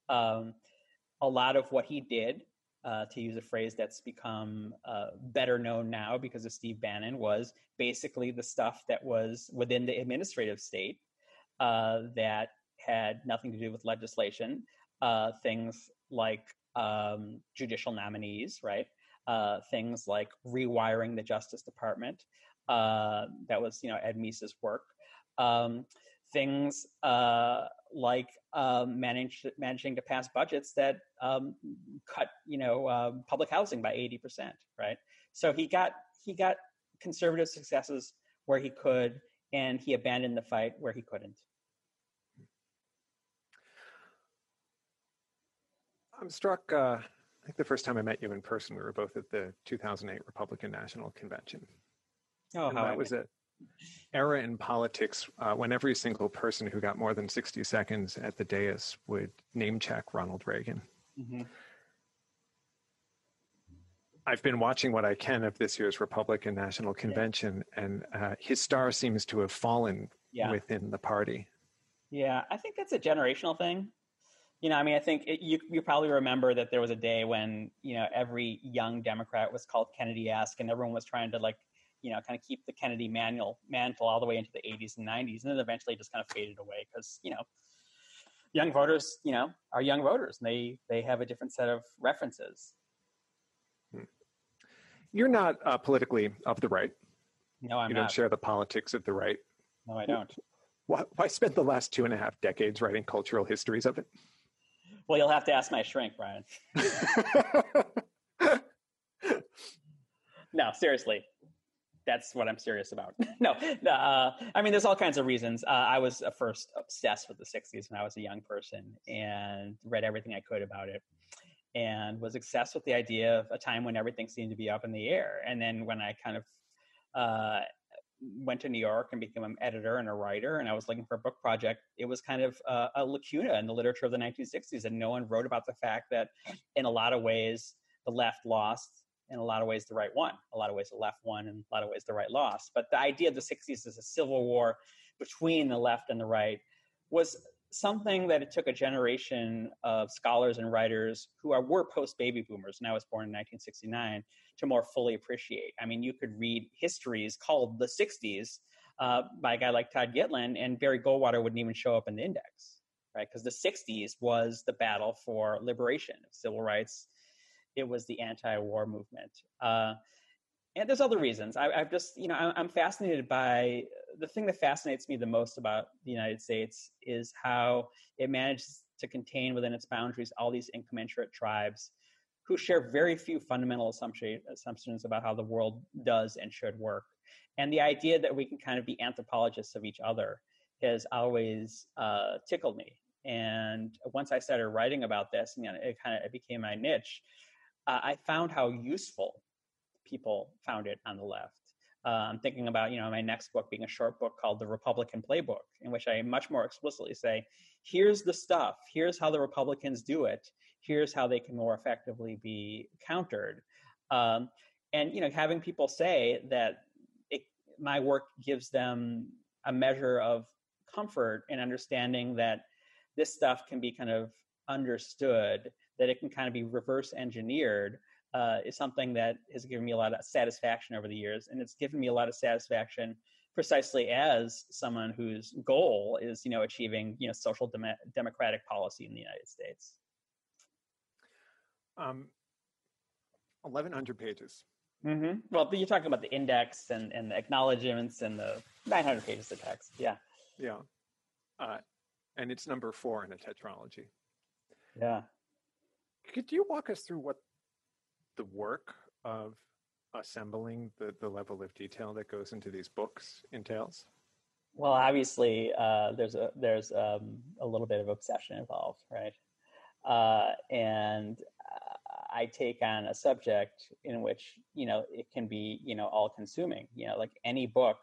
S3: Um, a lot of what he did, uh, to use a phrase that's become uh, better known now because of Steve Bannon, was basically the stuff that was within the administrative state uh, that had nothing to do with legislation. Uh, things like um, judicial nominees, right? Uh, things like rewiring the Justice Department. Uh, that was, you know, Ed Meese's work. Um, things uh, like um, manage, managing to pass budgets that um, cut, you know, uh, public housing by eighty percent, right? So he got he got conservative successes where he could, and he abandoned the fight where he couldn't.
S2: I'm struck. Uh, I think the first time I met you in person, we were both at the 2008 Republican National Convention.
S3: Oh,
S2: and
S3: how
S2: that was it era in politics uh, when every single person who got more than 60 seconds at the dais would name check Ronald Reagan. Mm-hmm. I've been watching what I can of this year's Republican National Convention, yeah. and uh, his star seems to have fallen yeah. within the party.
S3: Yeah, I think that's a generational thing. You know, I mean, I think it, you you probably remember that there was a day when you know every young Democrat was called Kennedy-esque, and everyone was trying to like you know, kind of keep the Kennedy manual mantle all the way into the 80s and 90s, and then eventually just kind of faded away because you know, young voters, you know, are young voters, and they they have a different set of references.
S2: Hmm. You're not uh, politically of the right.
S3: No, I'm
S2: you
S3: not.
S2: don't share the politics of the right.
S3: No, I don't.
S2: Why, why spend the last two and a half decades writing cultural histories of it?
S3: Well, you'll have to ask my shrink, Brian. [laughs] [laughs] no, seriously that's what I'm serious about. [laughs] no, uh, I mean, there's all kinds of reasons. Uh, I was first obsessed with the 60s when I was a young person and read everything I could about it and was obsessed with the idea of a time when everything seemed to be up in the air. And then when I kind of uh, went to New York and became an editor and a writer, and I was looking for a book project, it was kind of uh, a lacuna in the literature of the 1960s. And no one wrote about the fact that in a lot of ways, the left lost in a lot of ways the right one. A lot of ways the left won, and a lot of ways the right lost. But the idea of the 60s as a civil war between the left and the right was something that it took a generation of scholars and writers who are were post baby boomers, and I was born in 1969, to more fully appreciate. I mean, you could read histories called the 60s uh, by a guy like Todd Gitlin, and Barry Goldwater wouldn't even show up in the index, right? Because the '60s was the battle for liberation civil rights. It was the anti-war movement, uh, and there's other reasons. I, have just, you know, I'm fascinated by the thing that fascinates me the most about the United States is how it manages to contain within its boundaries all these incommensurate tribes who share very few fundamental assumptions about how the world does and should work. And the idea that we can kind of be anthropologists of each other has always uh, tickled me. And once I started writing about this, you know, it kind of it became my niche. Uh, I found how useful people found it on the left. Uh, I'm thinking about, you know, my next book being a short book called The Republican Playbook, in which I much more explicitly say, here's the stuff, here's how the Republicans do it, here's how they can more effectively be countered. Um, and you know, having people say that it, my work gives them a measure of comfort in understanding that this stuff can be kind of understood, that it can kind of be reverse engineered, uh, is something that has given me a lot of satisfaction over the years, and it's given me a lot of satisfaction precisely as someone whose goal is, you know, achieving, you know, social dem- democratic policy in the United States.
S2: Um, 1,100 pages.
S3: Mm-hmm. Well, you're talking about the index and, and the acknowledgments and the 900 pages of text. Yeah.
S2: Yeah. Uh, and it's number four in a tetralogy.
S3: Yeah.
S2: Could you walk us through what the work of assembling the, the level of detail that goes into these books entails?
S3: Well, obviously, uh, there's a there's um, a little bit of obsession involved, right? Uh, and I take on a subject in which you know it can be you know all consuming. You know, like any book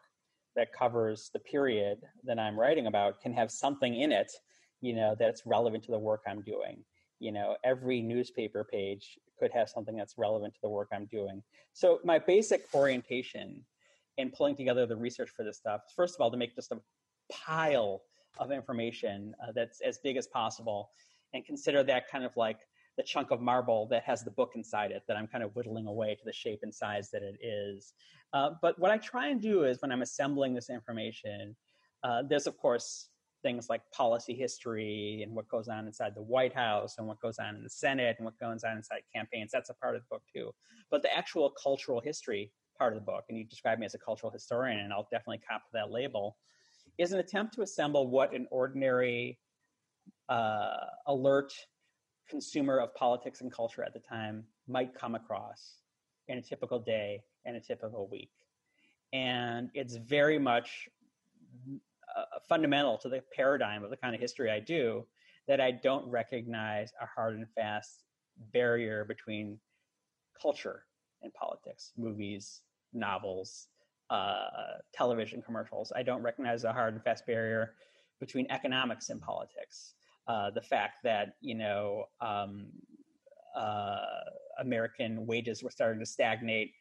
S3: that covers the period that I'm writing about can have something in it, you know, that's relevant to the work I'm doing. You know, every newspaper page could have something that's relevant to the work I'm doing. So my basic orientation in pulling together the research for this stuff, is first of all, to make just a pile of information uh, that's as big as possible, and consider that kind of like the chunk of marble that has the book inside it that I'm kind of whittling away to the shape and size that it is. Uh, but what I try and do is when I'm assembling this information, uh, there's of course things like policy history and what goes on inside the White House and what goes on in the Senate and what goes on inside campaigns. That's a part of the book too. But the actual cultural history part of the book, and you describe me as a cultural historian, and I'll definitely cop to that label, is an attempt to assemble what an ordinary uh, alert consumer of politics and culture at the time might come across in a typical day and a typical week. And it's very much fundamental to the paradigm of the kind of history I do that I don't recognize a hard and fast barrier between culture and politics, movies, novels, uh, television commercials. I don't recognize a hard and fast barrier between economics and politics. Uh, the fact that you know um, uh, American wages were starting to stagnate,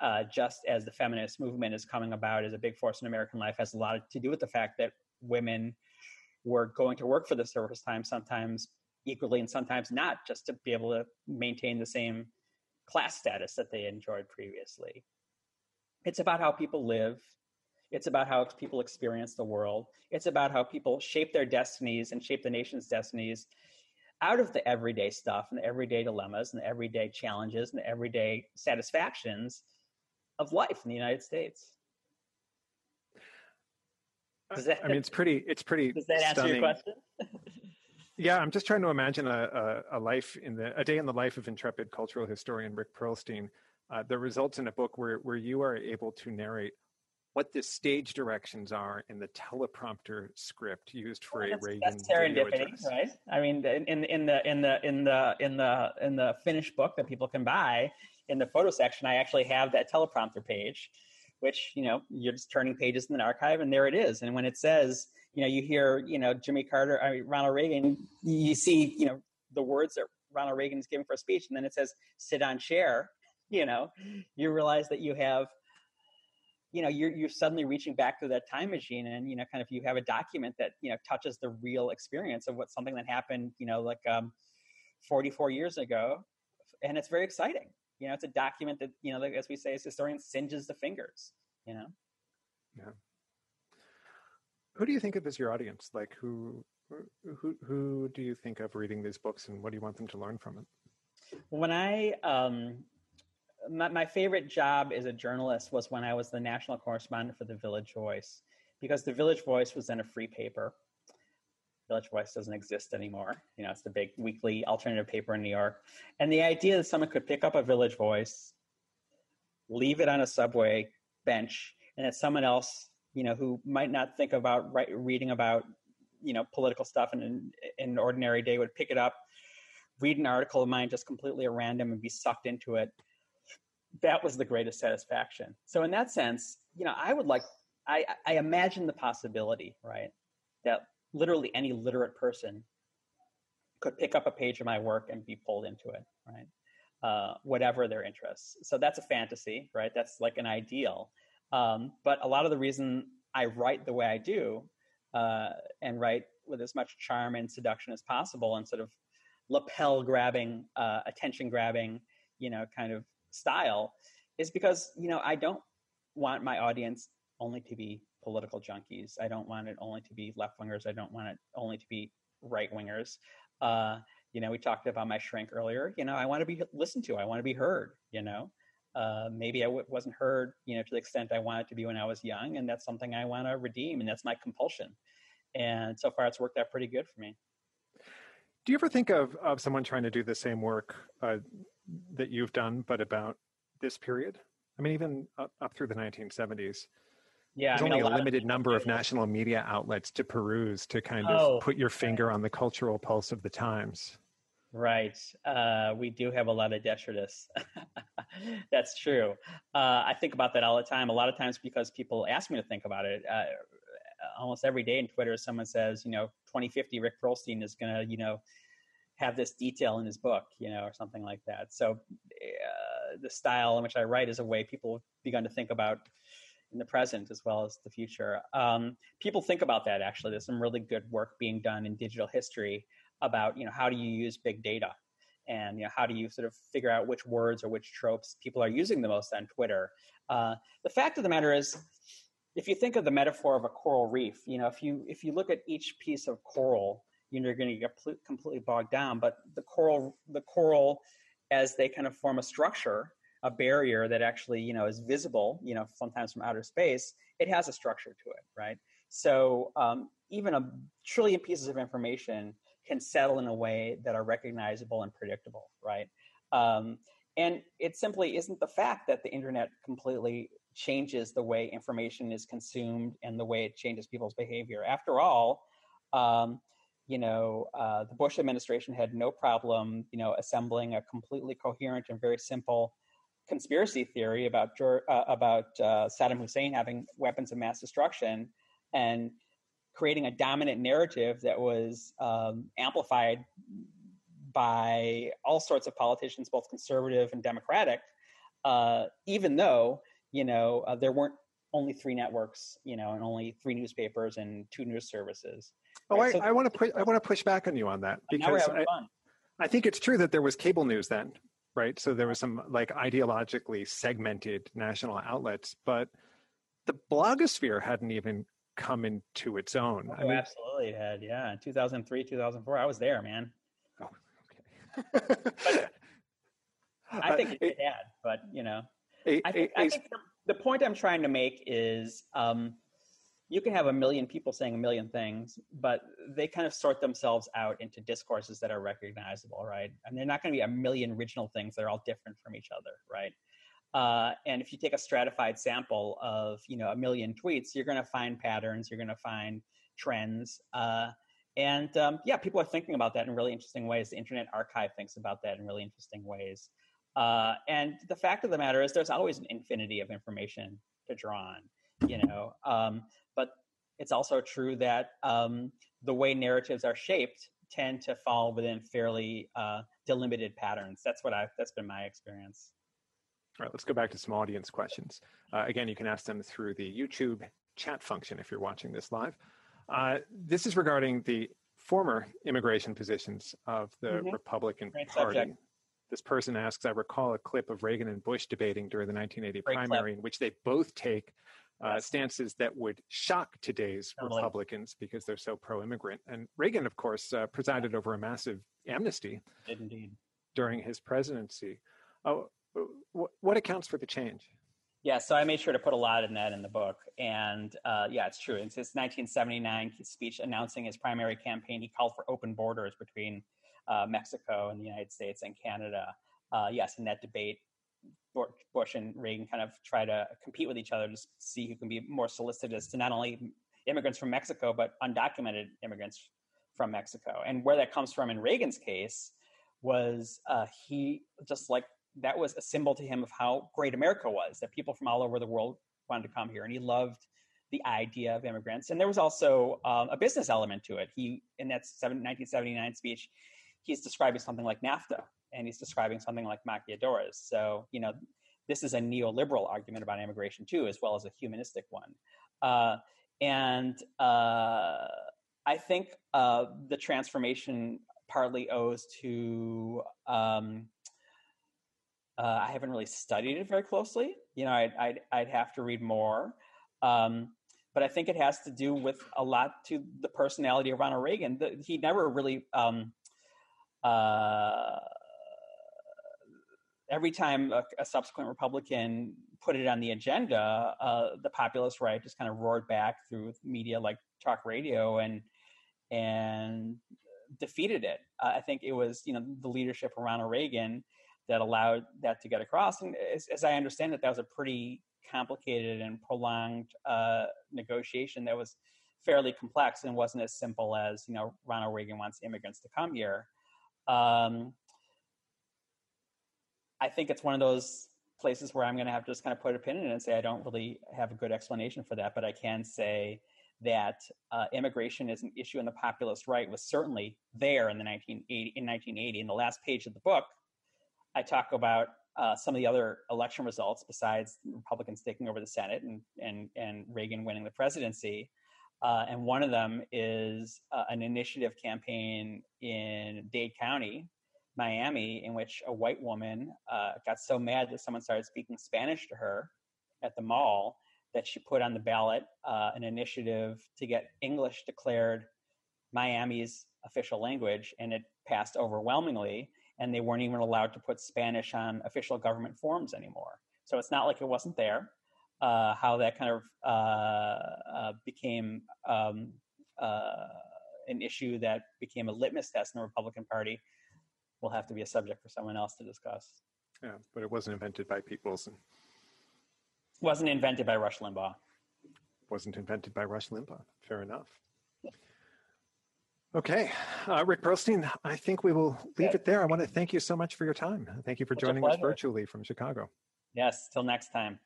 S3: uh, just as the feminist movement is coming about as a big force in American life, has a lot to do with the fact that women were going to work for the first time, sometimes equally and sometimes not, just to be able to maintain the same class status that they enjoyed previously. It's about how people live it's about how people experience the world. It's about how people shape their destinies and shape the nation's destinies out of the everyday stuff and the everyday dilemmas and the everyday challenges and the everyday satisfactions of life in the United States.
S2: That, I mean, it's pretty. It's pretty.
S3: Does that answer
S2: stunning.
S3: your question? [laughs]
S2: yeah, I'm just trying to imagine a, a, a, life in the a day in the life of intrepid cultural historian Rick Perlstein. Uh, that results in a book where where you are able to narrate what the stage directions are in the teleprompter script used for well, a Reagan
S3: that's serendipity, right? I mean, in in the in the in the in the in the finished book that people can buy in the photo section, I actually have that teleprompter page, which you know you're just turning pages in the archive, and there it is. And when it says, you know, you hear, you know, Jimmy Carter, I mean, Ronald Reagan, you see, you know, the words that Ronald Reagan is giving for a speech, and then it says, "Sit on chair." You know, you realize that you have you know you're you're suddenly reaching back to that time machine and you know kind of you have a document that you know touches the real experience of what something that happened you know like um 44 years ago and it's very exciting you know it's a document that you know like, as we say as historians singes the fingers you know
S2: yeah who do you think of as your audience? Like who who who do you think of reading these books, and what do you want them to learn from it?
S3: When I um, my, my favorite job as a journalist was when I was the national correspondent for the Village Voice, because the Village Voice was then a free paper. Village Voice doesn't exist anymore. You know, it's the big weekly alternative paper in New York. And the idea that someone could pick up a Village Voice, leave it on a subway bench, and that someone else, you know, who might not think about write, reading about, you know, political stuff in, in an ordinary day would pick it up, read an article of mine just completely at random and be sucked into it. That was the greatest satisfaction. So in that sense, you know, I would like, I, I imagine the possibility, right, that literally any literate person could pick up a page of my work and be pulled into it, right? Uh, whatever their interests. So that's a fantasy, right? That's like an ideal. Um, but a lot of the reason I write the way I do uh, and write with as much charm and seduction as possible and sort of lapel grabbing, uh, attention grabbing, you know, kind of style is because, you know, I don't want my audience only to be political junkies. I don't want it only to be left wingers. I don't want it only to be right wingers. Uh, you know, we talked about my shrink earlier. You know, I want to be listened to. I want to be heard. You know, uh, maybe I w- wasn't heard. You know, to the extent I wanted to be when I was young, and that's something I want to redeem, and that's my compulsion. And so far, it's worked out pretty good for me.
S2: Do you ever think of of someone trying to do the same work uh, that you've done, but about this period? I mean, even up, up through the 1970s
S3: yeah,
S2: there's
S3: I mean,
S2: only a,
S3: a
S2: limited
S3: of
S2: number of national media outlets to peruse to kind of
S3: oh,
S2: put your finger on the cultural pulse of the times.
S3: Right. Uh, we do have a lot of detritus. [laughs] That's true. Uh, I think about that all the time. A lot of times because people ask me to think about it. Uh, almost every day in Twitter, someone says, you know, 2050 Rick Perlstein is going to, you know, have this detail in his book, you know, or something like that. So uh, the style in which I write is a way people have begun to think about in the present as well as the future. Um, people think about that actually. There's some really good work being done in digital history about you know how do you use big data and you know how do you sort of figure out which words or which tropes people are using the most on Twitter. Uh, the fact of the matter is, if you think of the metaphor of a coral reef, you know if you if you look at each piece of coral, you're going to get completely bogged down. But the coral the coral as they kind of form a structure a barrier that actually you know is visible you know sometimes from outer space it has a structure to it right so um, even a trillion pieces of information can settle in a way that are recognizable and predictable right um, and it simply isn't the fact that the internet completely changes the way information is consumed and the way it changes people's behavior after all um, you know, uh, the Bush administration had no problem, you know, assembling a completely coherent and very simple conspiracy theory about uh, about uh, Saddam Hussein having weapons of mass destruction and creating a dominant narrative that was um, amplified by all sorts of politicians, both conservative and democratic. Uh, even though you know uh, there weren't only three networks, you know, and only three newspapers and two news services.
S2: Oh, right? I, so I want to push. I want to push back on you on that because I, I think it's true that there was cable news then right? So there was some like ideologically segmented national outlets, but the blogosphere hadn't even come into its own.
S3: Oh, I mean, absolutely it had. Yeah, in 2003, 2004, I was there, man. Oh, okay. [laughs] I think it, it, had, but you know, a, I think, a, I think the, the, point I'm trying to make is um, you can have a million people saying a million things, but they kind of sort themselves out into discourses that are recognizable, right? And they're not going to be a million original things that are all different from each other, right? Uh, and if you take a stratified sample of you know a million tweets, you're going to find patterns, you're going to find trends, uh, and um, yeah, people are thinking about that in really interesting ways. The Internet Archive thinks about that in really interesting ways. Uh, and the fact of the matter is, there's always an infinity of information to draw on you know um, but it's also true that um, the way narratives are shaped tend to fall within fairly uh, delimited patterns. That's what I. That's been my experience.
S2: All right, let's go back to some audience questions. Uh, again, you can ask them through the YouTube chat function if you're watching this live. Uh, this is regarding the former immigration positions of the mm-hmm. Republican Great Party. Subject. This person asks, I recall a clip of Reagan and Bush debating during the 1980 Great primary clip. in which they both take uh, stances that would shock today's totally. Republicans because they're so pro-immigrant. And Reagan, of course, uh, presided over a massive amnesty
S3: Indeed.
S2: during his presidency. Oh, what accounts for the change?
S3: Yeah, so I made sure to put a lot in that in the book, and uh, yeah, it's true. It's his 1979 speech announcing his primary campaign. He called for open borders between uh, Mexico and the United States and Canada. Uh, yes, in that debate, Bush and Reagan kind of try to compete with each other to see who can be more solicitous to not only immigrants from Mexico but undocumented immigrants from Mexico. And where that comes from in Reagan's case was uh, he just like that was a symbol to him of how great America was, that people from all over the world wanted to come here. And he loved the idea of immigrants. And there was also um, a business element to it. He, in that 1979 speech, he's describing something like NAFTA and he's describing something like maquiladoras. So, you know, this is a neoliberal argument about immigration too, as well as a humanistic one. Uh, and uh, I think uh, the transformation partly owes to um, uh, I haven't really studied it very closely. You know, I'd, I'd, I'd have to read more. Um, but I think it has to do with a lot to the personality of Ronald Reagan. The, he never really, um, uh, every time a, a, subsequent Republican put it on the agenda, uh, the populist right just kind of roared back through media like talk radio and and defeated it. Uh, I think it was you know the leadership of Ronald Reagan that allowed that to get across. And as, as I understand it, that was a pretty complicated and prolonged uh, negotiation that was fairly complex and wasn't as simple as you know Ronald Reagan wants immigrants to come here. Um, I think it's one of those places where I'm going to have to just kind of put a pin in it and say I don't really have a good explanation for that, but I can say that uh, immigration is an issue in the populist right was certainly there in the 1980 in 1980. In the last page of the book, I talk about uh, some of the other election results besides Republicans taking over the Senate and and and Reagan winning the presidency. Uh, and one of them is uh, an initiative campaign in Dade County, Miami, in which a white woman uh, got so mad that someone started speaking Spanish to her at the mall that she put on the ballot uh, an initiative to get English declared Miami's official language, and it passed overwhelmingly and they weren't even allowed to put Spanish on official government forms anymore. So it's not like it wasn't there. Uh, how that kind of uh, uh, became um, uh, an issue that became a litmus test in the Republican Party will have to be a subject for someone else to discuss.
S2: Yeah, but it wasn't invented by Pete Wilson.
S3: Wasn't invented by Rush Limbaugh.
S2: Wasn't invented by Rush Limbaugh. Fair enough. Okay. Uh, Rick Perlstein, I think we will leave it there. I want to thank you so much for your time. Thank you for joining us virtually from Chicago.
S3: Yes, till next time.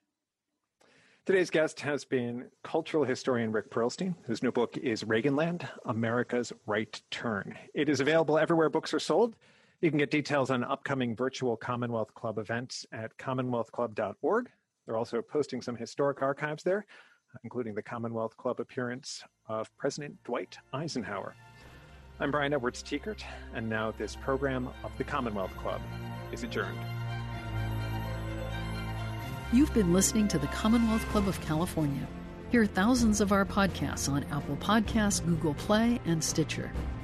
S2: Today's guest has been cultural historian Rick Perlstein, whose new book is Reaganland America's Right Turn. It is available everywhere books are sold. You can get details on upcoming virtual Commonwealth Club events at commonwealthclub.org. They're also posting some historic archives there, including the Commonwealth Club appearance of President Dwight Eisenhower. I'm Brian Edwards Tiekert, and now this program of the Commonwealth Club is adjourned.
S1: You've been listening to the Commonwealth Club of California. Hear thousands of our podcasts on Apple Podcasts, Google Play, and Stitcher.